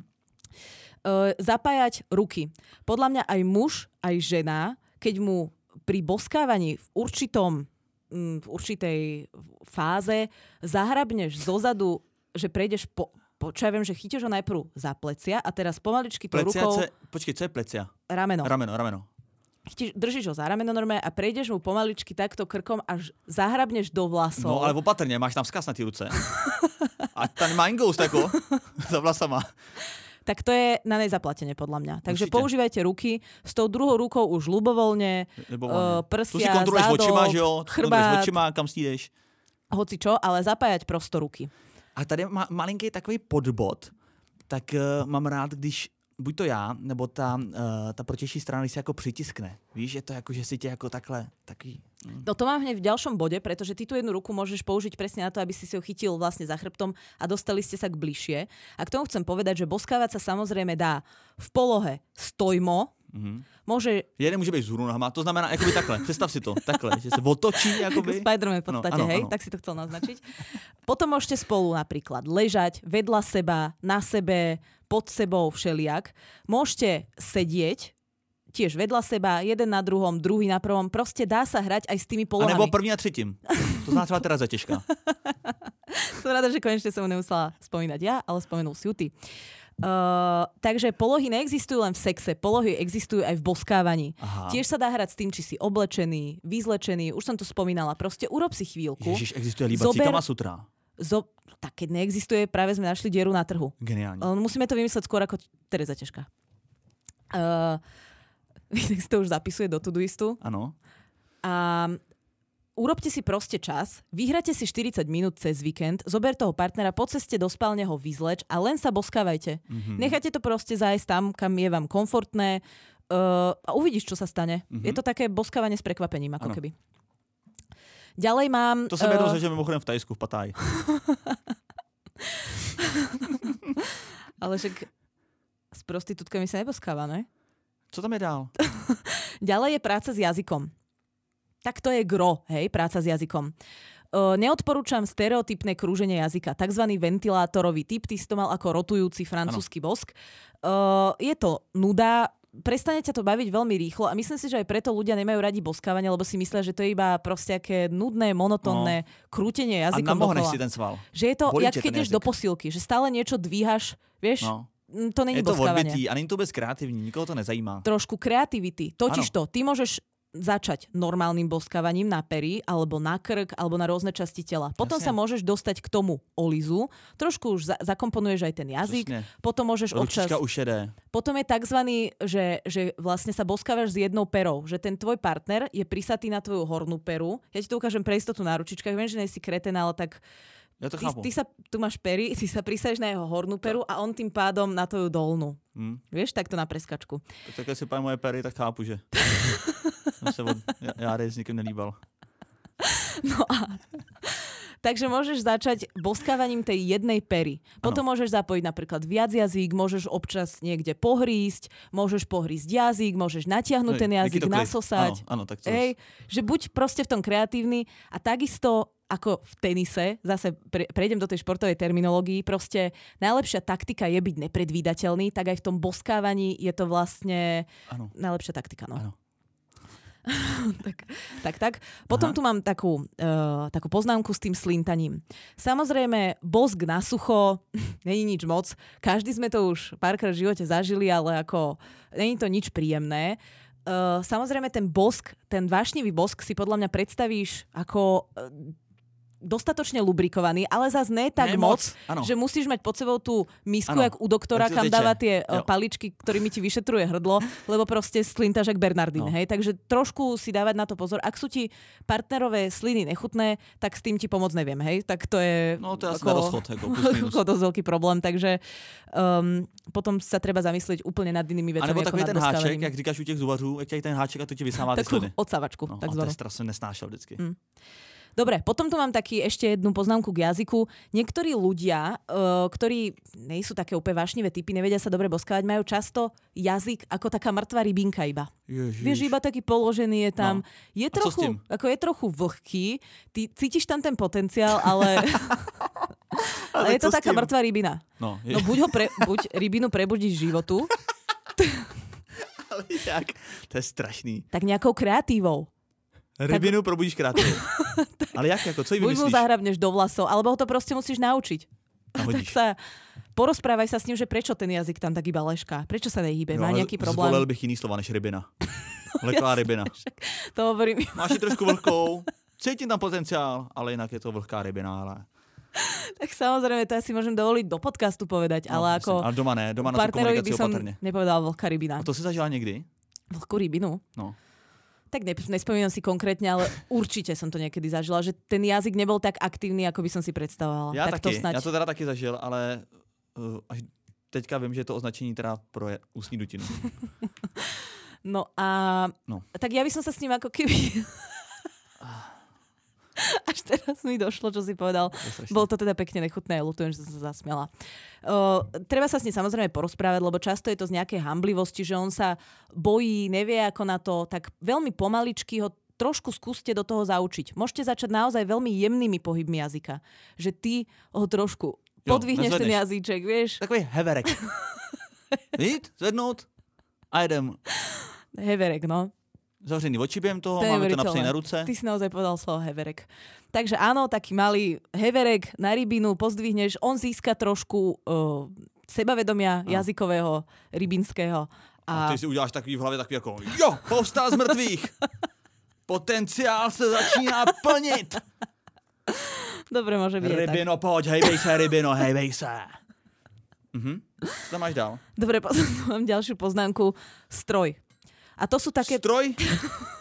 Speaker 1: Uh, zapájať ruky. Podľa mňa aj muž, aj žena, keď mu pri boskávaní v určitom mm, v určitej fáze zahrabneš zozadu, že prejdeš po, po čo ja viem, že chytíš ho najprv za plecia a teraz pomaličky tou
Speaker 2: Plecia,
Speaker 1: rukou
Speaker 2: co je, počkej, co je plecia?
Speaker 1: rameno.
Speaker 2: Rameno, rameno.
Speaker 1: Chytíš, držíš ho za rameno normálne a prejdeš mu pomaličky takto krkom až zahrabneš do vlasov.
Speaker 2: No ale opatrně, máš tam vzkaz na ty ruce. A ten mind ghost jako za vlasama.
Speaker 1: tak to je na nezaplatenie podľa mňa. Takže
Speaker 2: Určite.
Speaker 1: používajte ruky, s tou druhou rukou už ľubovoľne,
Speaker 2: Nebo
Speaker 1: uh,
Speaker 2: uh, tu si
Speaker 1: prsia,
Speaker 2: kontroluješ
Speaker 1: zadok,
Speaker 2: očima, že jo?
Speaker 1: Chrbát,
Speaker 2: očima, kam stídeš.
Speaker 1: hoci čo, ale zapájať prosto ruky.
Speaker 2: A tady má malinký takový podbod, tak uh, mám rád, když buď to já, nebo ta, uh, ta protější strana, když se jako přitiskne. Víš, je to jako, že si tě jako takhle, takový... mm.
Speaker 1: No to mám hneď v ďalšom bode, pretože ty tú jednu ruku môžeš použiť presne na to, aby si si ho chytil vlastne za chrbtom a dostali ste sa k bližšie. A k tomu chcem povedať, že boskávať sa samozrejme dá v polohe stojmo,
Speaker 2: Mhm.
Speaker 1: môže
Speaker 2: Jeden může být vzhůru nohama, to znamená jakoby takhle, představ si to, takhle, že se otočí
Speaker 1: ako
Speaker 2: jakoby.
Speaker 1: Spider-Man v
Speaker 2: Áno,
Speaker 1: podstate,
Speaker 2: áno,
Speaker 1: hej?
Speaker 2: áno.
Speaker 1: Tak si to chcel naznačiť. Potom môžete spolu napríklad ležať vedľa seba, na sebe, pod sebou, všeliak. Môžete sedieť, tiež vedľa seba, jeden na druhom, druhý na prvom. Proste dá sa hrať aj s tými
Speaker 2: A
Speaker 1: polohami.
Speaker 2: nebo první a třetím. To znamená třeba teraz zatěžká.
Speaker 1: Som rada, že konečne som mu nemusela spomínať ja, ale spomenul si ju ty. Uh, takže polohy neexistujú len v sexe, polohy existujú aj v boskávaní.
Speaker 2: Aha.
Speaker 1: Tiež sa dá hrať s tým, či si oblečený, vyzlečený, už som to spomínala. Proste urob si chvíľku.
Speaker 2: Ježíš, existuje líbací
Speaker 1: Zober-
Speaker 2: Sutra.
Speaker 1: Zo... Tak keď neexistuje, práve sme našli dieru na trhu.
Speaker 2: Geniální.
Speaker 1: Uh, musíme to vymysleť skôr ako Tereza Ťažká. Uh, si to už zapisuje do Todoistu.
Speaker 2: Ano.
Speaker 1: A urobte si proste čas, vyhrate si 40 minút cez víkend, zober toho partnera, po ceste do spálne ho vyzleč a len sa boskávajte.
Speaker 2: Mhm.
Speaker 1: Nechajte to proste zájsť tam, kam je vám komfortné uh, a uvidíš, čo sa stane.
Speaker 2: Mhm.
Speaker 1: Je to také boskávanie s prekvapením, ako
Speaker 2: Áno.
Speaker 1: keby. Ďalej mám...
Speaker 2: To jsem jednou
Speaker 1: eh,
Speaker 2: zažil mimochodem v Tajsku, v Patáji.
Speaker 1: Ale však s prostitútkami sa neboskáva, ne?
Speaker 2: Co tam je dál?
Speaker 1: Ďalej je práca s jazykom. Tak to je gro, hej, práca s jazykom. Uh, neodporúčam stereotypné krúženie jazyka, tzv. ventilátorový typ, ty si to mal ako rotujúci francúzsky bosk. Uh, je to nuda, prestane ťa to baviť veľmi rýchlo a myslím si, že aj preto ľudia nemajú radi boskávanie, lebo si myslia, že to je iba proste aké nudné, monotónne krútenie
Speaker 2: A
Speaker 1: jazykom
Speaker 2: namohneš
Speaker 1: dokola.
Speaker 2: si ten sval.
Speaker 1: Že je to,
Speaker 2: Bolí
Speaker 1: jak keď ideš do posilky, že stále niečo dvíhaš, vieš,
Speaker 2: No.
Speaker 1: mm, to není
Speaker 2: Je to odbitý a není to vůbec kreativní, nikoho to nezajímá.
Speaker 1: trošku kreativity. Totiž to, ty môžeš začať normálnym boskávaním na pery, alebo na krk, alebo na rôzne časti tela. Potom
Speaker 2: Jasne.
Speaker 1: sa môžeš dostať k tomu olizu, trošku už za- zakomponuješ aj ten jazyk,
Speaker 2: Přesně.
Speaker 1: potom môžeš občas...
Speaker 2: Jede.
Speaker 1: Potom je takzvaný, že, že vlastne sa boskávaš s jednou perou, že ten tvoj partner je prisatý na tvoju hornú peru. Ja ti to ukážem pre istotu na ručičkách, viem, že nie si kreten, ale tak
Speaker 2: Já to
Speaker 1: ty,
Speaker 2: chápu.
Speaker 1: ty sa, tu máš pery, ty sa prisaješ na jeho hornú peru a on tým pádom na tvoju dolnú.
Speaker 2: Hm.
Speaker 1: Vieš, takto na preskačku.
Speaker 2: Tak si pají moje pery, tak chápu, že jsem se od Járy s nikým nelíbal.
Speaker 1: No a Takže môžeš začať boskávaním tej jednej pery. Potom môžeš zapojiť napríklad viac jazyk, môžeš občas niekde pohrísť, môžeš pohrísť jazyk, môžeš natiahnuť ten jazyk, nasosať.
Speaker 2: Áno, áno, tak to
Speaker 1: Hej, že buď proste v tom kreatívny a takisto ako v tenise, zase pre, prejdem do tej športovej terminológii, proste najlepšia taktika je byť nepredvídateľný, tak aj v tom boskávaní je to vlastne
Speaker 2: Áno.
Speaker 1: najlepšia taktika. No. Tak, tak, tak. Potom
Speaker 2: Aha.
Speaker 1: tu mám takú, uh, takú poznámku s tým slintaním. Samozrejme, bosk na sucho, není nič moc. Každý sme to už párkrát v živote zažili, ale ako není to nič príjemné. uh, samozrejme ten bosk, ten vášnivý bosk si podľa mňa predstavíš ako uh, dostatočne lubrikovaný, ale zase ne tak
Speaker 2: Ne
Speaker 1: moc,
Speaker 2: moc,
Speaker 1: že musíš mať pod sebou tú misku,
Speaker 2: Áno,
Speaker 1: jak u doktora, kam
Speaker 2: teče.
Speaker 1: dáva tie uh,
Speaker 2: Jo.
Speaker 1: paličky, ktorými ti vyšetruje hrdlo, lebo proste slintaš jak Bernardín,
Speaker 2: No.
Speaker 1: hej? Takže trošku si dávať na to pozor. Ak sú ti partnerové sliny nechutné, tak s tým ti pomôcť neviem, hej? Tak to je...
Speaker 2: No to je na rozchod, ako
Speaker 1: ako dosť veľký problém, takže um, potom sa treba zamyslieť úplne nad inými
Speaker 2: A
Speaker 1: vecami.
Speaker 2: nebo
Speaker 1: ako
Speaker 2: takový ten háček, jak říkáš u těch zubařů, jak ten háček a to ti vysává ty sliny.
Speaker 1: odsavačku,
Speaker 2: No, a to je strašne nesnášel vždycky.
Speaker 1: Mm. Dobre, potom tu mám taký ešte jednu poznámku k jazyku. Niektorí ľudia, uh, ktorí nie sú také úplne vášnivé typy, nevedia sa dobre boskávať, majú často jazyk ako taká mŕtva rybinka iba.
Speaker 2: Ježiš.
Speaker 1: Vieš, iba taký položený je tam.
Speaker 2: No.
Speaker 1: Je trochu, ako je trochu vlhký, ty cítiš tam ten potenciál, ale, ale je to taká mŕtva rybina.
Speaker 2: No, je,
Speaker 1: No buď, ho pre, buď rybinu prebudíš životu,
Speaker 2: ale jak? To je strašný.
Speaker 1: tak nejakou kreatívou.
Speaker 2: Rybinu probudíš krátko. ale jak jako, co jí
Speaker 1: Buď mu zahrabneš do vlasov, alebo ho to proste musíš naučiť. Tak sa porozprávaj sa s ním, že prečo ten jazyk tam tak iba lešká. Prečo sa nehýbe? Má
Speaker 2: ale
Speaker 1: nejaký problém?
Speaker 2: Zvolil bych jiný slova než rybina. Vleklá rybina.
Speaker 1: To hovorím.
Speaker 2: Máš ji trošku vlhkou, cítím tam potenciál, ale jinak je to vlhká rybina. Ale...
Speaker 1: Tak samozrejme, to asi môžem dovoliť do podcastu povedať,
Speaker 2: No,
Speaker 1: ale ako
Speaker 2: ale doma ne, doma na
Speaker 1: partnerovi by som
Speaker 2: opatrne.
Speaker 1: nepovedala vlhká rybina.
Speaker 2: A to si zažila někdy?
Speaker 1: Vlhkú rybinu?
Speaker 2: No.
Speaker 1: Tak ne, nespomínam si konkrétne, ale určite som to niekedy zažila, že ten jazyk nebol tak aktívny, ako by som si predstavovala.
Speaker 2: Já
Speaker 1: tak
Speaker 2: taky,
Speaker 1: to snať.
Speaker 2: já to teda taky zažil, ale uh, až teďka vím, že je to označení teda pro ústní dutinu.
Speaker 1: No a
Speaker 2: No.
Speaker 1: tak ja by som sa s ním ako keby... Až teraz mi došlo, čo si povedal. Bolo to teda pekne nechutné, ľutujem, že som sa zasmiala. Uh, treba sa s ním samozrejme porozprávať, lebo často je to z nejakej hamblivosti, že on sa bojí, nevie ako na to, tak veľmi pomaličky ho trošku skúste do toho zaučiť. Môžete začať naozaj veľmi jemnými pohybmi jazyka. Že ty ho trošku
Speaker 2: Jo,
Speaker 1: podvihneš ten
Speaker 2: nezvedneš.
Speaker 1: jazyček, vieš.
Speaker 2: Takový heverek. Jít, zvednout a jedem.
Speaker 1: Heverek, no.
Speaker 2: Zavřený oči během toho,
Speaker 1: To
Speaker 2: máme to napsané na ruce.
Speaker 1: Ty si naozaj povedal slovo heverek. Takže áno, taký malý heverek na rybinu pozdvihneš, on získa trošku uh, sebavedomia
Speaker 2: No.
Speaker 1: jazykového, rybinského.
Speaker 2: A
Speaker 1: A,
Speaker 2: ty si uděláš takový v hlavě takový jako, jo, povstal z mrtvých. Potenciál se začíná plnit.
Speaker 1: dobre, môže byť aj tak.
Speaker 2: Rybino, pojď, hejbej se, rybino, hejbej se. Mhm. Co tam máš dál?
Speaker 1: Dobre, mám ďalšiu poznámku. Stroj. A to sú také,
Speaker 2: Stroj?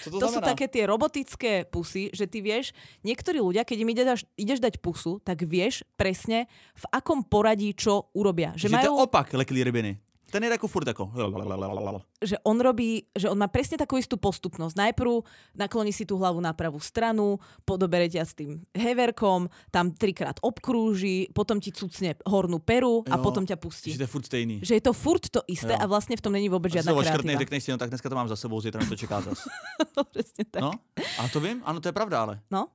Speaker 2: Co to,
Speaker 1: to sú také tie robotické pusy, že ty vieš, niektorí ľudia, keď im ideš, ideš dať pusu, tak vieš presne, v akom poradí čo urobia.
Speaker 2: Že,
Speaker 1: Že,
Speaker 2: že to
Speaker 1: majú,
Speaker 2: opak leklý rybiny. Ten je jako furt jako...
Speaker 1: že on robí, že on má presne takú istú postupnosť. Najprv nakloní si tú hlavu na pravú stranu, podobere ťa s tým heverkom, tam trikrát obkrúži, potom ti cucne hornú peru a
Speaker 2: Jo,
Speaker 1: potom ťa pustí.
Speaker 2: Že to je furt stejný.
Speaker 1: Že je to furt to isté
Speaker 2: Jo.
Speaker 1: a vlastne v tom není vôbec žiadna kreatíva.
Speaker 2: řekneš si, no tak dneska to mám za sebou, zítra mě to čeká zas.
Speaker 1: Presne tak.
Speaker 2: No, a to vím, ano, to je pravda, ale.
Speaker 1: No.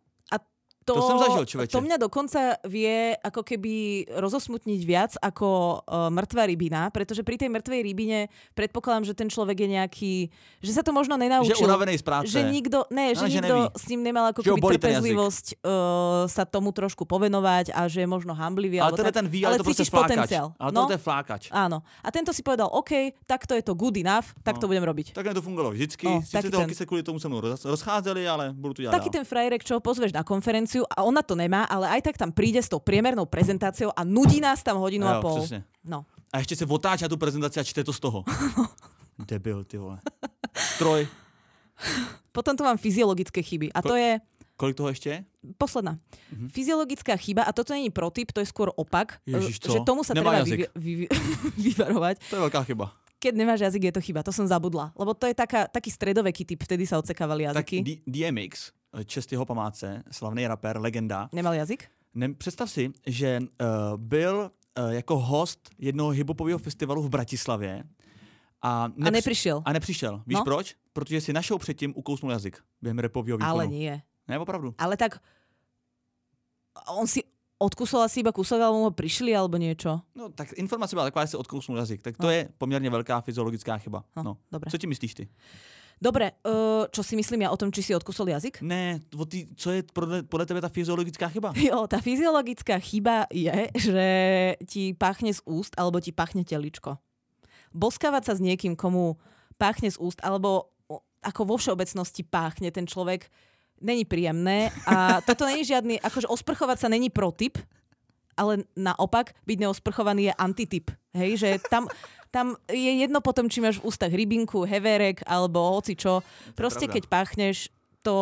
Speaker 1: To,
Speaker 2: To som zažil, človeče.
Speaker 1: To mňa dokonca vie ako keby rozosmutniť viac ako uh, mŕtva rybina, pretože pri tej mŕtvej rybine predpokladám, že ten človek je nejaký, že sa to možno nenaučil.
Speaker 2: Že unavený z práce.
Speaker 1: Že nikto, ne, že
Speaker 2: No, že
Speaker 1: nikto
Speaker 2: neví.
Speaker 1: s ním nemal ako
Speaker 2: Že
Speaker 1: keby trpezlivosť uh, sa tomu trošku povenovať a že je možno hamblivý.
Speaker 2: ale
Speaker 1: tak,
Speaker 2: ten ví, ale, to prostě
Speaker 1: cítiš
Speaker 2: flákač.
Speaker 1: potenciál.
Speaker 2: Ale
Speaker 1: no,
Speaker 2: to je flákač.
Speaker 1: áno. A tento si povedal, OK, takto je to good enough, tak
Speaker 2: No.
Speaker 1: to budem robiť.
Speaker 2: Takhle to fungovalo vždycky.
Speaker 1: No,
Speaker 2: Sice ty
Speaker 1: ten-
Speaker 2: kvůli tomu se mnou roz- rozcházeli, ale budu to dělat
Speaker 1: Taký ten frajerek, čo ho pozveš na konferenciu a ona to nemá, ale aj tak tam príde s tou priemernou prezentáciou a nudí nás tam hodinu
Speaker 2: Jo,
Speaker 1: a pol.
Speaker 2: přesně.
Speaker 1: No.
Speaker 2: A ještě se otáčí na tu prezentaci a čte to z toho. Debil, ty vole. Stroj.
Speaker 1: Potom tu mám fyziologické chyby a to je
Speaker 2: Kolik toho ještě je?
Speaker 1: posledná. Fyziologická chyba a toto není protip, to je skôr opak,
Speaker 2: Ježiš,
Speaker 1: že tomu sa
Speaker 2: Nemá
Speaker 1: treba
Speaker 2: jazyk.
Speaker 1: vy, vy, vyvarovať.
Speaker 2: To je velká chyba.
Speaker 1: Keď nemáš jazyk, je to chyba, to som zabudla. Lebo to je taká, taký stredoveký typ, vtedy sa odsekávali
Speaker 2: Tak
Speaker 1: jazyky.
Speaker 2: D- DMX, čest jeho památce, slavný rapper, legenda.
Speaker 1: Nemal jazyk?
Speaker 2: Ne, představ si, že uh, byl uh, jako host jednoho hiphopového festivalu v Bratislavě a,
Speaker 1: A
Speaker 2: nepři-
Speaker 1: neprišiel.
Speaker 2: a nepřišel. Víš
Speaker 1: No.
Speaker 2: proč? Protože si našel předtím ukousnul jazyk během repového výkonu.
Speaker 1: Ale nie.
Speaker 2: Ne, opravdu.
Speaker 1: Ale tak on si odkusol asi iba kúsok, alebo mu prišli, alebo niečo.
Speaker 2: No, tak informace byla taková, že si odkousnul jazyk. Tak to
Speaker 1: No.
Speaker 2: je poměrně velká fyziologická chyba.
Speaker 1: No,
Speaker 2: No.
Speaker 1: dobre.
Speaker 2: Co ti myslíš ty?
Speaker 1: Dobre, uh, čo si myslím ja o tom, či si odkusol jazyk?
Speaker 2: Ne, o tý, co je podle tebe ta fyziologická chyba?
Speaker 1: Jo, tá fyziologická chyba je, že ti pachne z úst alebo ti pachne teličko. boskávať sa s niekým, komu páchne z úst, alebo ako vo všeobecnosti páchne ten človek, není príjemné a toto není žiadny, akože osprchovať sa není protyp, ale naopak byť neosprchovaný je antityp. Hej, že tam, tam je jedno potom, či máš v ústach rybinku, heverek alebo hoci čo. Proste keď páchneš, to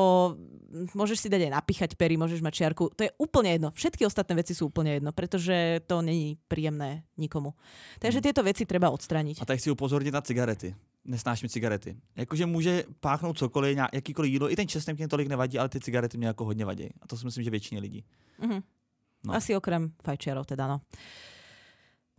Speaker 1: môžeš si dať aj napíchať pery, môžeš mať čiarku. To je úplne jedno. Všetky ostatné veci sú úplne jedno, pretože to není príjemné nikomu. Takže tieto veci treba odstraniť.
Speaker 2: A tak chci upozorniť na cigarety nesnáším cigarety. Jakože může páchnout cokoliv, jakýkoliv jídlo, i ten česnek mě tolik nevadí, ale ty cigarety mě jako hodně vadí. A to si myslím, že většině lidí.
Speaker 1: Mm-hmm. No. Asi okrem fajčiarov teda, no.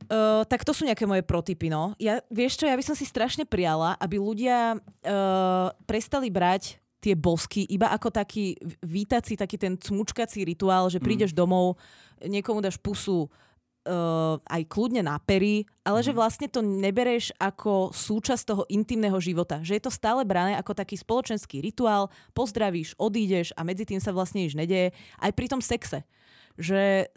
Speaker 1: Uh, tak to sú nejaké moje protypy, no. Ja, vieš čo, ja by som si strašne priala, aby ľudia uh, prestali brať tie bosky iba ako taký vítací, taký ten cmučkací rituál, že prídeš mm. domov, niekomu dáš pusu, uh, aj kľudne na pery, ale mm. že mhm. vlastne to nebereš ako súčasť toho intimného života. Že je to stále brané ako taký spoločenský rituál, pozdravíš, odídeš a medzi tým sa vlastne nič nedeje. Aj pri tom sexe. Že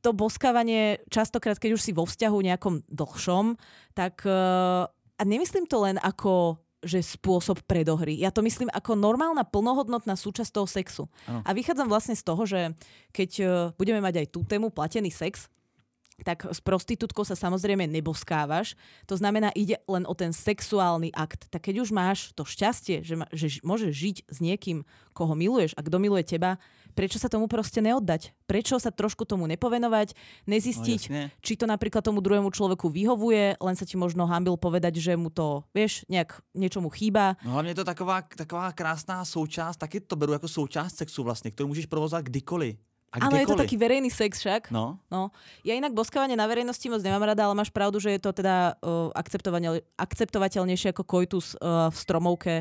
Speaker 1: to boskávanie častokrát, keď už si vo vzťahu nejakom dlhšom, tak uh, a nemyslím to len ako že spôsob predohry. Ja to myslím ako normálna plnohodnotná súčasť toho sexu. Ano. A vychádzam vlastne z toho, že keď uh, budeme mať aj tú tému platený sex, tak s prostitútkou sa samozrejme neboskávaš. To znamená, ide len o ten sexuálny akt. Tak keď už máš to šťastie, že, ma, že môžeš žiť s niekým, koho miluješ a kto miluje teba, prečo sa tomu proste neoddať? Prečo sa trošku tomu nepovenovať, nezistiť, no, či to napríklad tomu druhému človeku vyhovuje, len sa ti možno hambil povedať, že mu to, vieš, nejak niečo mu chýba.
Speaker 2: No hlavne to taková, taková krásná součást, taky to beru jako součást sexu vlastne, ktorú môžeš provozovať kdykoliv.
Speaker 1: A ale je to taký verejný sex však.
Speaker 2: No.
Speaker 1: no. Ja inak boskávanie na verejnosti moc nemám rada, ale máš pravdu, že je to teda uh, akceptovateľnejšie ako koitus uh, v stromovke.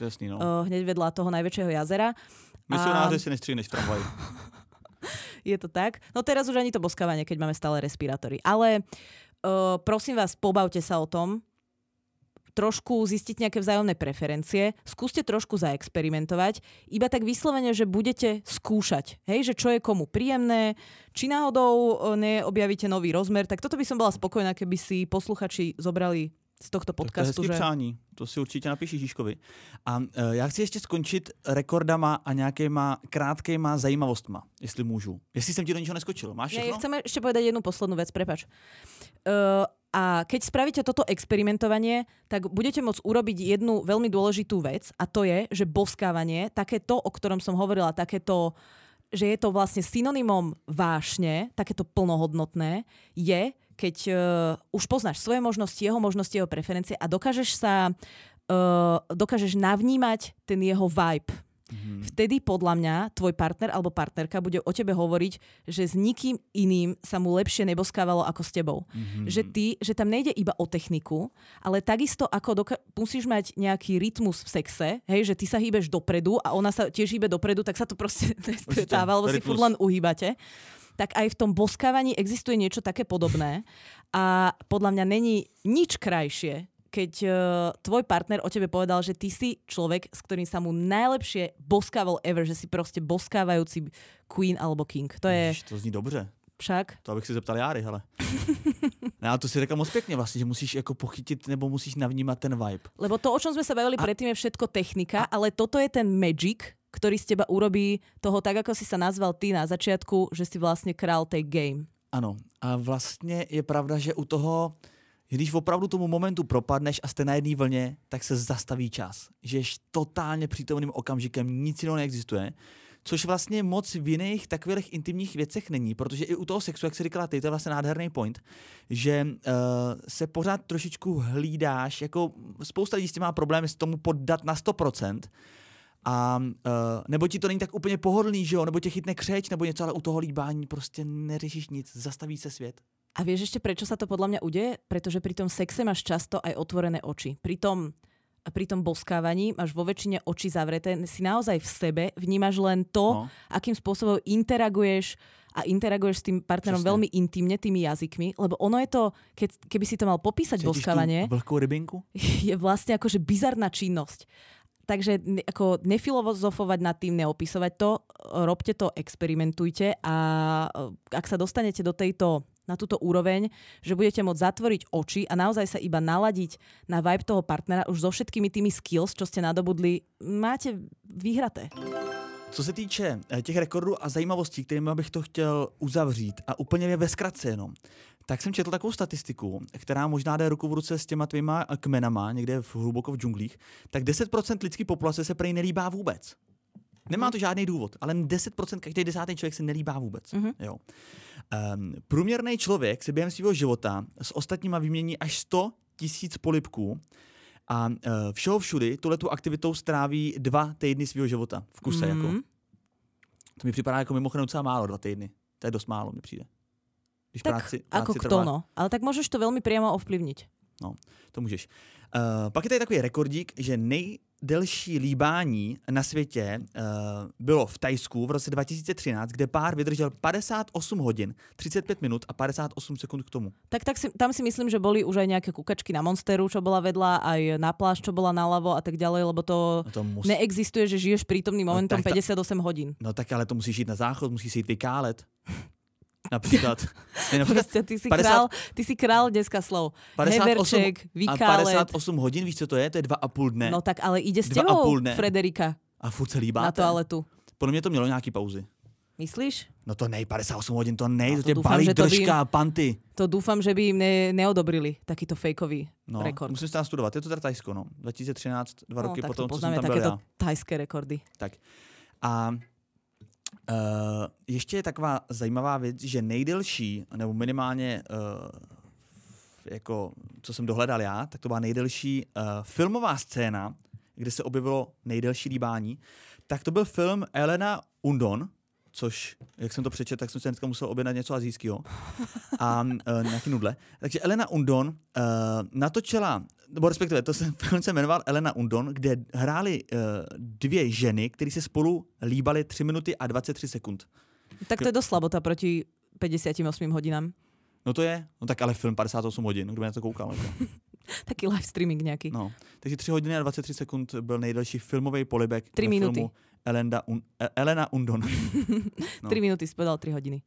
Speaker 2: Jasný, no.
Speaker 1: Uh, hneď vedľa toho najväčšieho jazera.
Speaker 2: Myslím, a... že si nestříhneš tramvaj.
Speaker 1: je to tak. No teraz už ani to boskávanie, keď máme stále respirátory. Ale uh, prosím vás, pobavte sa o tom, trošku zistiť nejaké vzájomné preferencie, skúste trošku zaexperimentovať, iba tak vyslovene, že budete skúšať, hej, že čo je komu príjemné, či náhodou e, neobjavíte nový rozmer, tak toto by som bola spokojná, keby si posluchači zobrali z tohto podcastu.
Speaker 2: to je že... přání, to si určitě napíš Žižkovi. A uh, já chci ještě skončit rekordama a nějakýma krátkýma zajímavostma, jestli můžu. Jestli jsem ti do ničoho neskočil. Máš
Speaker 1: všechno? Ja chcem ešte povedať jednu poslednú vec, prepač. Uh, a keď spravíte toto experimentovanie, tak budete môcť urobiť jednu veľmi dôležitú vec a to je, že boskávanie, takéto, o ktorom som hovorila, takéto, že je to vlastne synonymom vášne, takéto plnohodnotné, je, keď uh, už poznáš svoje možnosti, jeho možnosti, jeho preferencie a dokážeš sa, uh, dokážeš navnímať ten jeho vibe, Mm-hmm. Vtedy podľa mňa tvoj partner alebo partnerka bude o tebe hovoriť, že s nikým iným sa mu lepšie neboskávalo ako s tebou. Mm-hmm. Že ty, že tam nejde iba o techniku, ale takisto ako doka- musíš mať nejaký rytmus v sexe, hej, že ty sa hýbeš dopredu a ona sa tiež hýbe dopredu, tak sa to proste nestretáva, lebo si furt len uhýbate tak aj v tom boskávaní existuje niečo také podobné a podľa mňa není nič krajšie, keď uh, tvoj partner o tebe povedal, že ty si človek, s ktorým sa mu najlepšie boskával ever, že si proste boskávajúci queen alebo king. To je...
Speaker 2: Jež, to zní dobře.
Speaker 1: Však?
Speaker 2: To abych si zeptal Járy, hele. no, a to si řekl moc pěkně vlastně, že musíš jako pochytit nebo musíš navnímat ten vibe.
Speaker 1: Lebo to, o čom sme sa bavili a... predtým, je všetko technika, a... ale toto je ten magic, ktorý z teba urobí toho tak, ako si sa nazval ty na začiatku, že si vlastne král tej game.
Speaker 2: Ano, a vlastně je pravda, že u toho když opravdu tomu momentu propadneš a jste na jedné vlně, tak se zastaví čas. Že jsi totálně přítomným okamžikem, nic jiného neexistuje. Což vlastně moc v jiných takových intimních věcech není, protože i u toho sexu, jak se říkala ty, to je vlastně nádherný point, že uh, se pořád trošičku hlídáš, jako spousta lidí s tím má problémy s tomu poddat na 100%, a uh, nebo ti to není tak úplně pohodlný, že jo, nebo tě chytne křeč, nebo něco, ale u toho líbání prostě neřešíš nic, zastaví se svět.
Speaker 1: A vieš ešte, prečo sa to podľa mňa udeje? Pretože pri tom sexe máš často aj otvorené oči. Pri tom, pri tom boskávaní máš vo väčšine oči zavreté. Si naozaj v sebe vnímaš len to, no. akým spôsobom interaguješ a interaguješ s tým partnerom Přesne. veľmi intimne tými jazykmi, lebo ono je to, keď, keby si to mal popísať Cítiš boskávanie,
Speaker 2: rybinku?
Speaker 1: je vlastne akože bizarná činnosť. Takže ako nefilozofovať nad tým, neopisovať to, robte to, experimentujte a ak sa dostanete do tejto na túto úroveň, že budete môcť zatvoriť oči a naozaj sa iba naladiť na vibe toho partnera už so všetkými tými skills, čo ste nadobudli, máte vyhraté.
Speaker 2: Co se týče eh, těch rekordů a zajímavostí, kterými bych to chtěl uzavřít a úplně ve zkratce jenom, tak jsem četl takovou statistiku, která možná jde ruku v ruce s těma tvýma kmenama, někde v, hluboko v džunglích, tak 10% lidské populace se prej nelíbá vůbec. Nemá to žádný důvod, ale 10%, každý desátý člověk se nelíbá vůbec.
Speaker 1: Mhm.
Speaker 2: Jo. Um, průměrný člověk si během svého života s ostatníma vymění až 100 tisíc polipků a uh, všeho všudy tuhle tu aktivitou stráví dva týdny svého života v kuse.
Speaker 1: Mhm.
Speaker 2: Jako. To mi připadá jako mimochodem docela málo, dva týdny. To je dost málo, mi přijde. Když
Speaker 1: Tak
Speaker 2: práci,
Speaker 1: ako
Speaker 2: práci
Speaker 1: kto,
Speaker 2: trvá,
Speaker 1: no. Ale tak môžeš to veľmi priamo ovplyvniť.
Speaker 2: to můžeš. Uh, pak je tady takový rekordík, že nejdelší líbání na světě uh, bylo v Tajsku v roce 2013, kde pár vydržel 58 hodin, 35 minut a 58 sekund k tomu.
Speaker 1: Tak, tak si, tam si myslím, že boli už aj nejaké kukačky na Monsteru, čo bola vedľa, aj na pláž, čo bola naľavo a tak ďalej, lebo to
Speaker 2: No, to mus...
Speaker 1: neexistuje, že žiješ prítomným momentom
Speaker 2: tak to-
Speaker 1: 58 hodín.
Speaker 2: no tak ale to musíš jít na záchod, musíš si jít vykálet. Například
Speaker 1: Proste, ty si
Speaker 2: 50
Speaker 1: král, ty si král dneska slov.
Speaker 2: 58
Speaker 1: Heverček,
Speaker 2: a
Speaker 1: vykálet.
Speaker 2: 58 hodin, víš, co to je? To je dva a půl dne.
Speaker 1: No tak ale ide s
Speaker 2: a
Speaker 1: tebou. Frederika,
Speaker 2: A furt se
Speaker 1: na
Speaker 2: líbáte.
Speaker 1: toaletu.
Speaker 2: Podle mě to mělo nějaký pauzy.
Speaker 1: Myslíš?
Speaker 2: No to nej, 58 hodin, to nej,
Speaker 1: No
Speaker 2: to,
Speaker 1: to doufám,
Speaker 2: balí držka, panty.
Speaker 1: To dúfam, že by im ne, neodobrili takýto fejkový
Speaker 2: No,
Speaker 1: rekord.
Speaker 2: musím se nastudovat. Je to teda Tajsko, no. 2013, dva
Speaker 1: no,
Speaker 2: roky potom,
Speaker 1: to
Speaker 2: co
Speaker 1: poznáme
Speaker 2: tam byl
Speaker 1: takéto
Speaker 2: já.
Speaker 1: tajské rekordy.
Speaker 2: Tak. A uh, ještě je taková zajímavá věc, že nejdelší, nebo minimálně uh, jako, co jsem dohledal já, tak to byla nejdelší uh, filmová scéna, kde se objevilo nejdelší líbání, tak to byl film Elena Undon, což, jak jsem to přečetl, tak jsem se dneska musel objednat něco azijského a uh, nějaký nudle. Takže Elena Undon uh, natočila, nebo respektive to se, film se jmenoval Elena Undon, kde hrály uh, dvě ženy, které se spolu líbaly 3 minuty a 23 sekund.
Speaker 1: Tak to je dosť slabota proti 58 hodinám.
Speaker 2: No to je, no tak ale film 58 hodin, kdo by na to koukal. Jako.
Speaker 1: Taký live streaming nejaký.
Speaker 2: No. Takže 3 hodiny a 23 sekund byl nejdelší filmový polibek
Speaker 1: Tři
Speaker 2: ve
Speaker 1: minuty.
Speaker 2: filmu Elenda Un, E- Elena Undon. no.
Speaker 1: 3 minúty si povedal 3 hodiny.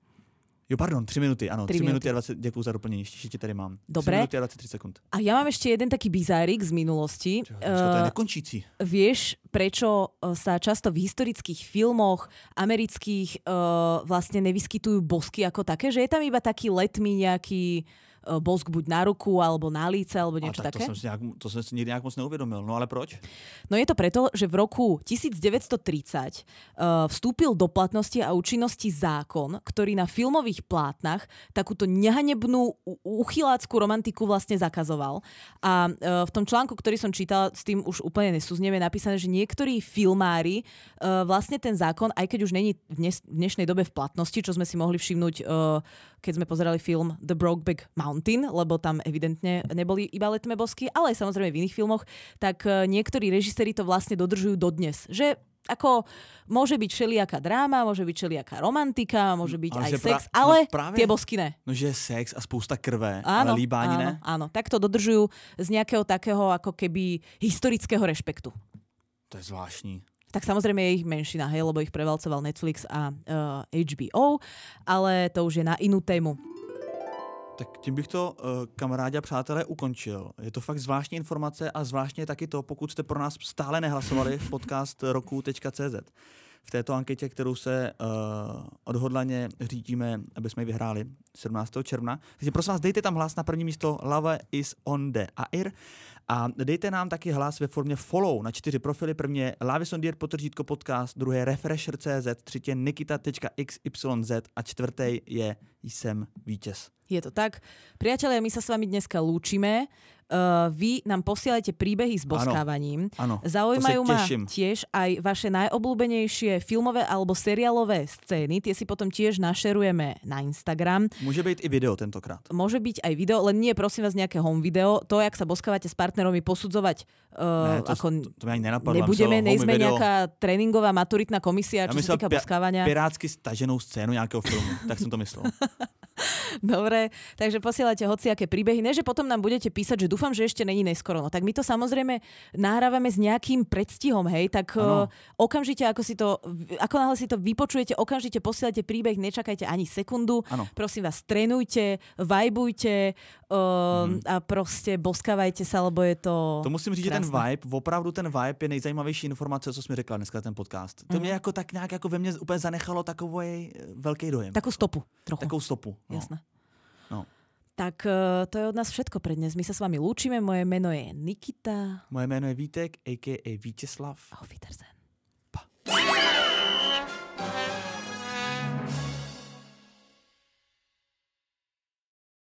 Speaker 2: Jo, pardon, 3 minuty, ano. 3,
Speaker 1: Tři
Speaker 2: minuty.
Speaker 1: minuty.
Speaker 2: a 20, děkuji za doplnění, ještě ti tady mám. 3
Speaker 1: Dobre.
Speaker 2: minuty a 23 sekund.
Speaker 1: A ja mám ešte jeden taký bizárik z minulosti.
Speaker 2: Čo, to je
Speaker 1: Eh,
Speaker 2: nekončící.
Speaker 1: Vieš, prečo eh, sa často v historických filmoch amerických uh, vlastne nevyskytujú bosky ako také? Že je tam iba taký letmý nejaký bosk buď na ruku, alebo na líce, alebo
Speaker 2: A
Speaker 1: niečo
Speaker 2: tak to
Speaker 1: také?
Speaker 2: jsem, si nějak, to si nikdy nějak moc neuvědomil. No ale proč?
Speaker 1: No je to preto, že v roku 1930 uh, vstúpil do platnosti a účinnosti zákon, ktorý na filmových plátnach takúto nehanebnú uchyláckú romantiku vlastne zakazoval. A uh, v tom článku, ktorý som čítala, s tým už úplne nesúznem, je napísané, že niektorí filmári uh, vlastne ten zákon, aj keď už není v, dnes, v dnešnej dobe v platnosti, čo sme si mohli všimnúť, uh, keď sme pozerali film The Brokeback Mountain, lebo tam evidentne neboli iba letné bosky, ale aj samozrejme v iných filmoch, tak uh, niektorí režiséri to vlastne dodržujú dodnes. Že ako môže byť všelijaká dráma, môže byť všelijaká romantika, môže byť
Speaker 2: Ale
Speaker 1: aj sex,
Speaker 2: pra-
Speaker 1: ale
Speaker 2: no práve-
Speaker 1: tie bosky ne.
Speaker 2: No, že sex a spousta krve,
Speaker 1: Áno,
Speaker 2: ale líbání
Speaker 1: áno,
Speaker 2: ne?
Speaker 1: áno. Tak to dodržujú z nejakého takého ako keby historického rešpektu.
Speaker 2: To je zvláštní.
Speaker 1: Tak samozrejme je ich menšina, hej, lebo ich prevalcoval Netflix a uh, HBO, ale to už je na inú tému.
Speaker 2: Tak tím bych to, uh, kamarádi a přátelé, ukončil. Je to fakt zvláštní informace a zvláštně taky to, pokud jste pro nás stále nehlasovali v podcast roku.cz. V této anketě, kterou se uh, odhodlaně řídíme, aby jsme ji vyhráli 17. června. Takže prosím vás, dejte tam hlas na první místo Love is on the air a dejte nám taky hlas ve formě follow na čtyři profily. První je Love is on the air, potržítko podcast, druhé refresher.cz, třetí je nikita.xyz a čtvrtý je Jsem vítěz.
Speaker 1: Je to tak. Priatelia, my sa s vami dneska lúčime. Uh, vy nám posielajte príbehy s boskávaním.
Speaker 2: Ano,
Speaker 1: Zaujímajú
Speaker 2: to sa
Speaker 1: ma tiež aj vaše najobľúbenejšie filmové alebo seriálové scény. Tie si potom tiež našerujeme na Instagram.
Speaker 2: Může být i video tentokrát.
Speaker 1: Môže byť aj video, len nie prosím vás nejaké home video. To, jak sa boskávate s partnerom, posudzovať uh,
Speaker 2: Ne, to,
Speaker 1: ako
Speaker 2: to, to ani nenapadlo.
Speaker 1: nebudeme, nejsme
Speaker 2: video,
Speaker 1: nejaká tréningová maturitná komisia, čo sa
Speaker 2: myslel
Speaker 1: týka boskávania.
Speaker 2: Pirátsky staženou scénu nějakého filmu, tak jsem to myslel.
Speaker 1: Dobre, takže posielate hociaké príbehy. Ne, že potom nám budete písať, že dúfam, že ešte není neskoro. No tak my to samozrejme nahrávame s nejakým predstihom, hej, tak ano. okamžite, ako si to, ako náhle si to vypočujete, okamžite posielate príbeh, nečakajte ani sekundu.
Speaker 2: Ano.
Speaker 1: Prosím vás, trénujte, vajbujte uh, mm. a proste boskávajte sa, lebo je to
Speaker 2: To musím říct, že ten vibe, opravdu ten vibe je nejzajímavější informace, co jsme řekla dneska ten podcast. To mm. mě jako tak nějak jako ve mně úplně zanechalo takový velký dojem.
Speaker 1: Takú stopu trochu.
Speaker 2: Takovou stopu. No.
Speaker 1: Jasné.
Speaker 2: No.
Speaker 1: Tak e, to je od nás všetko pre dnes. My sa s vami lúčime. Moje meno je Nikita.
Speaker 2: Moje meno je Vítek, a.k.a. Víteslav.
Speaker 1: A Wiedersehen. Pa.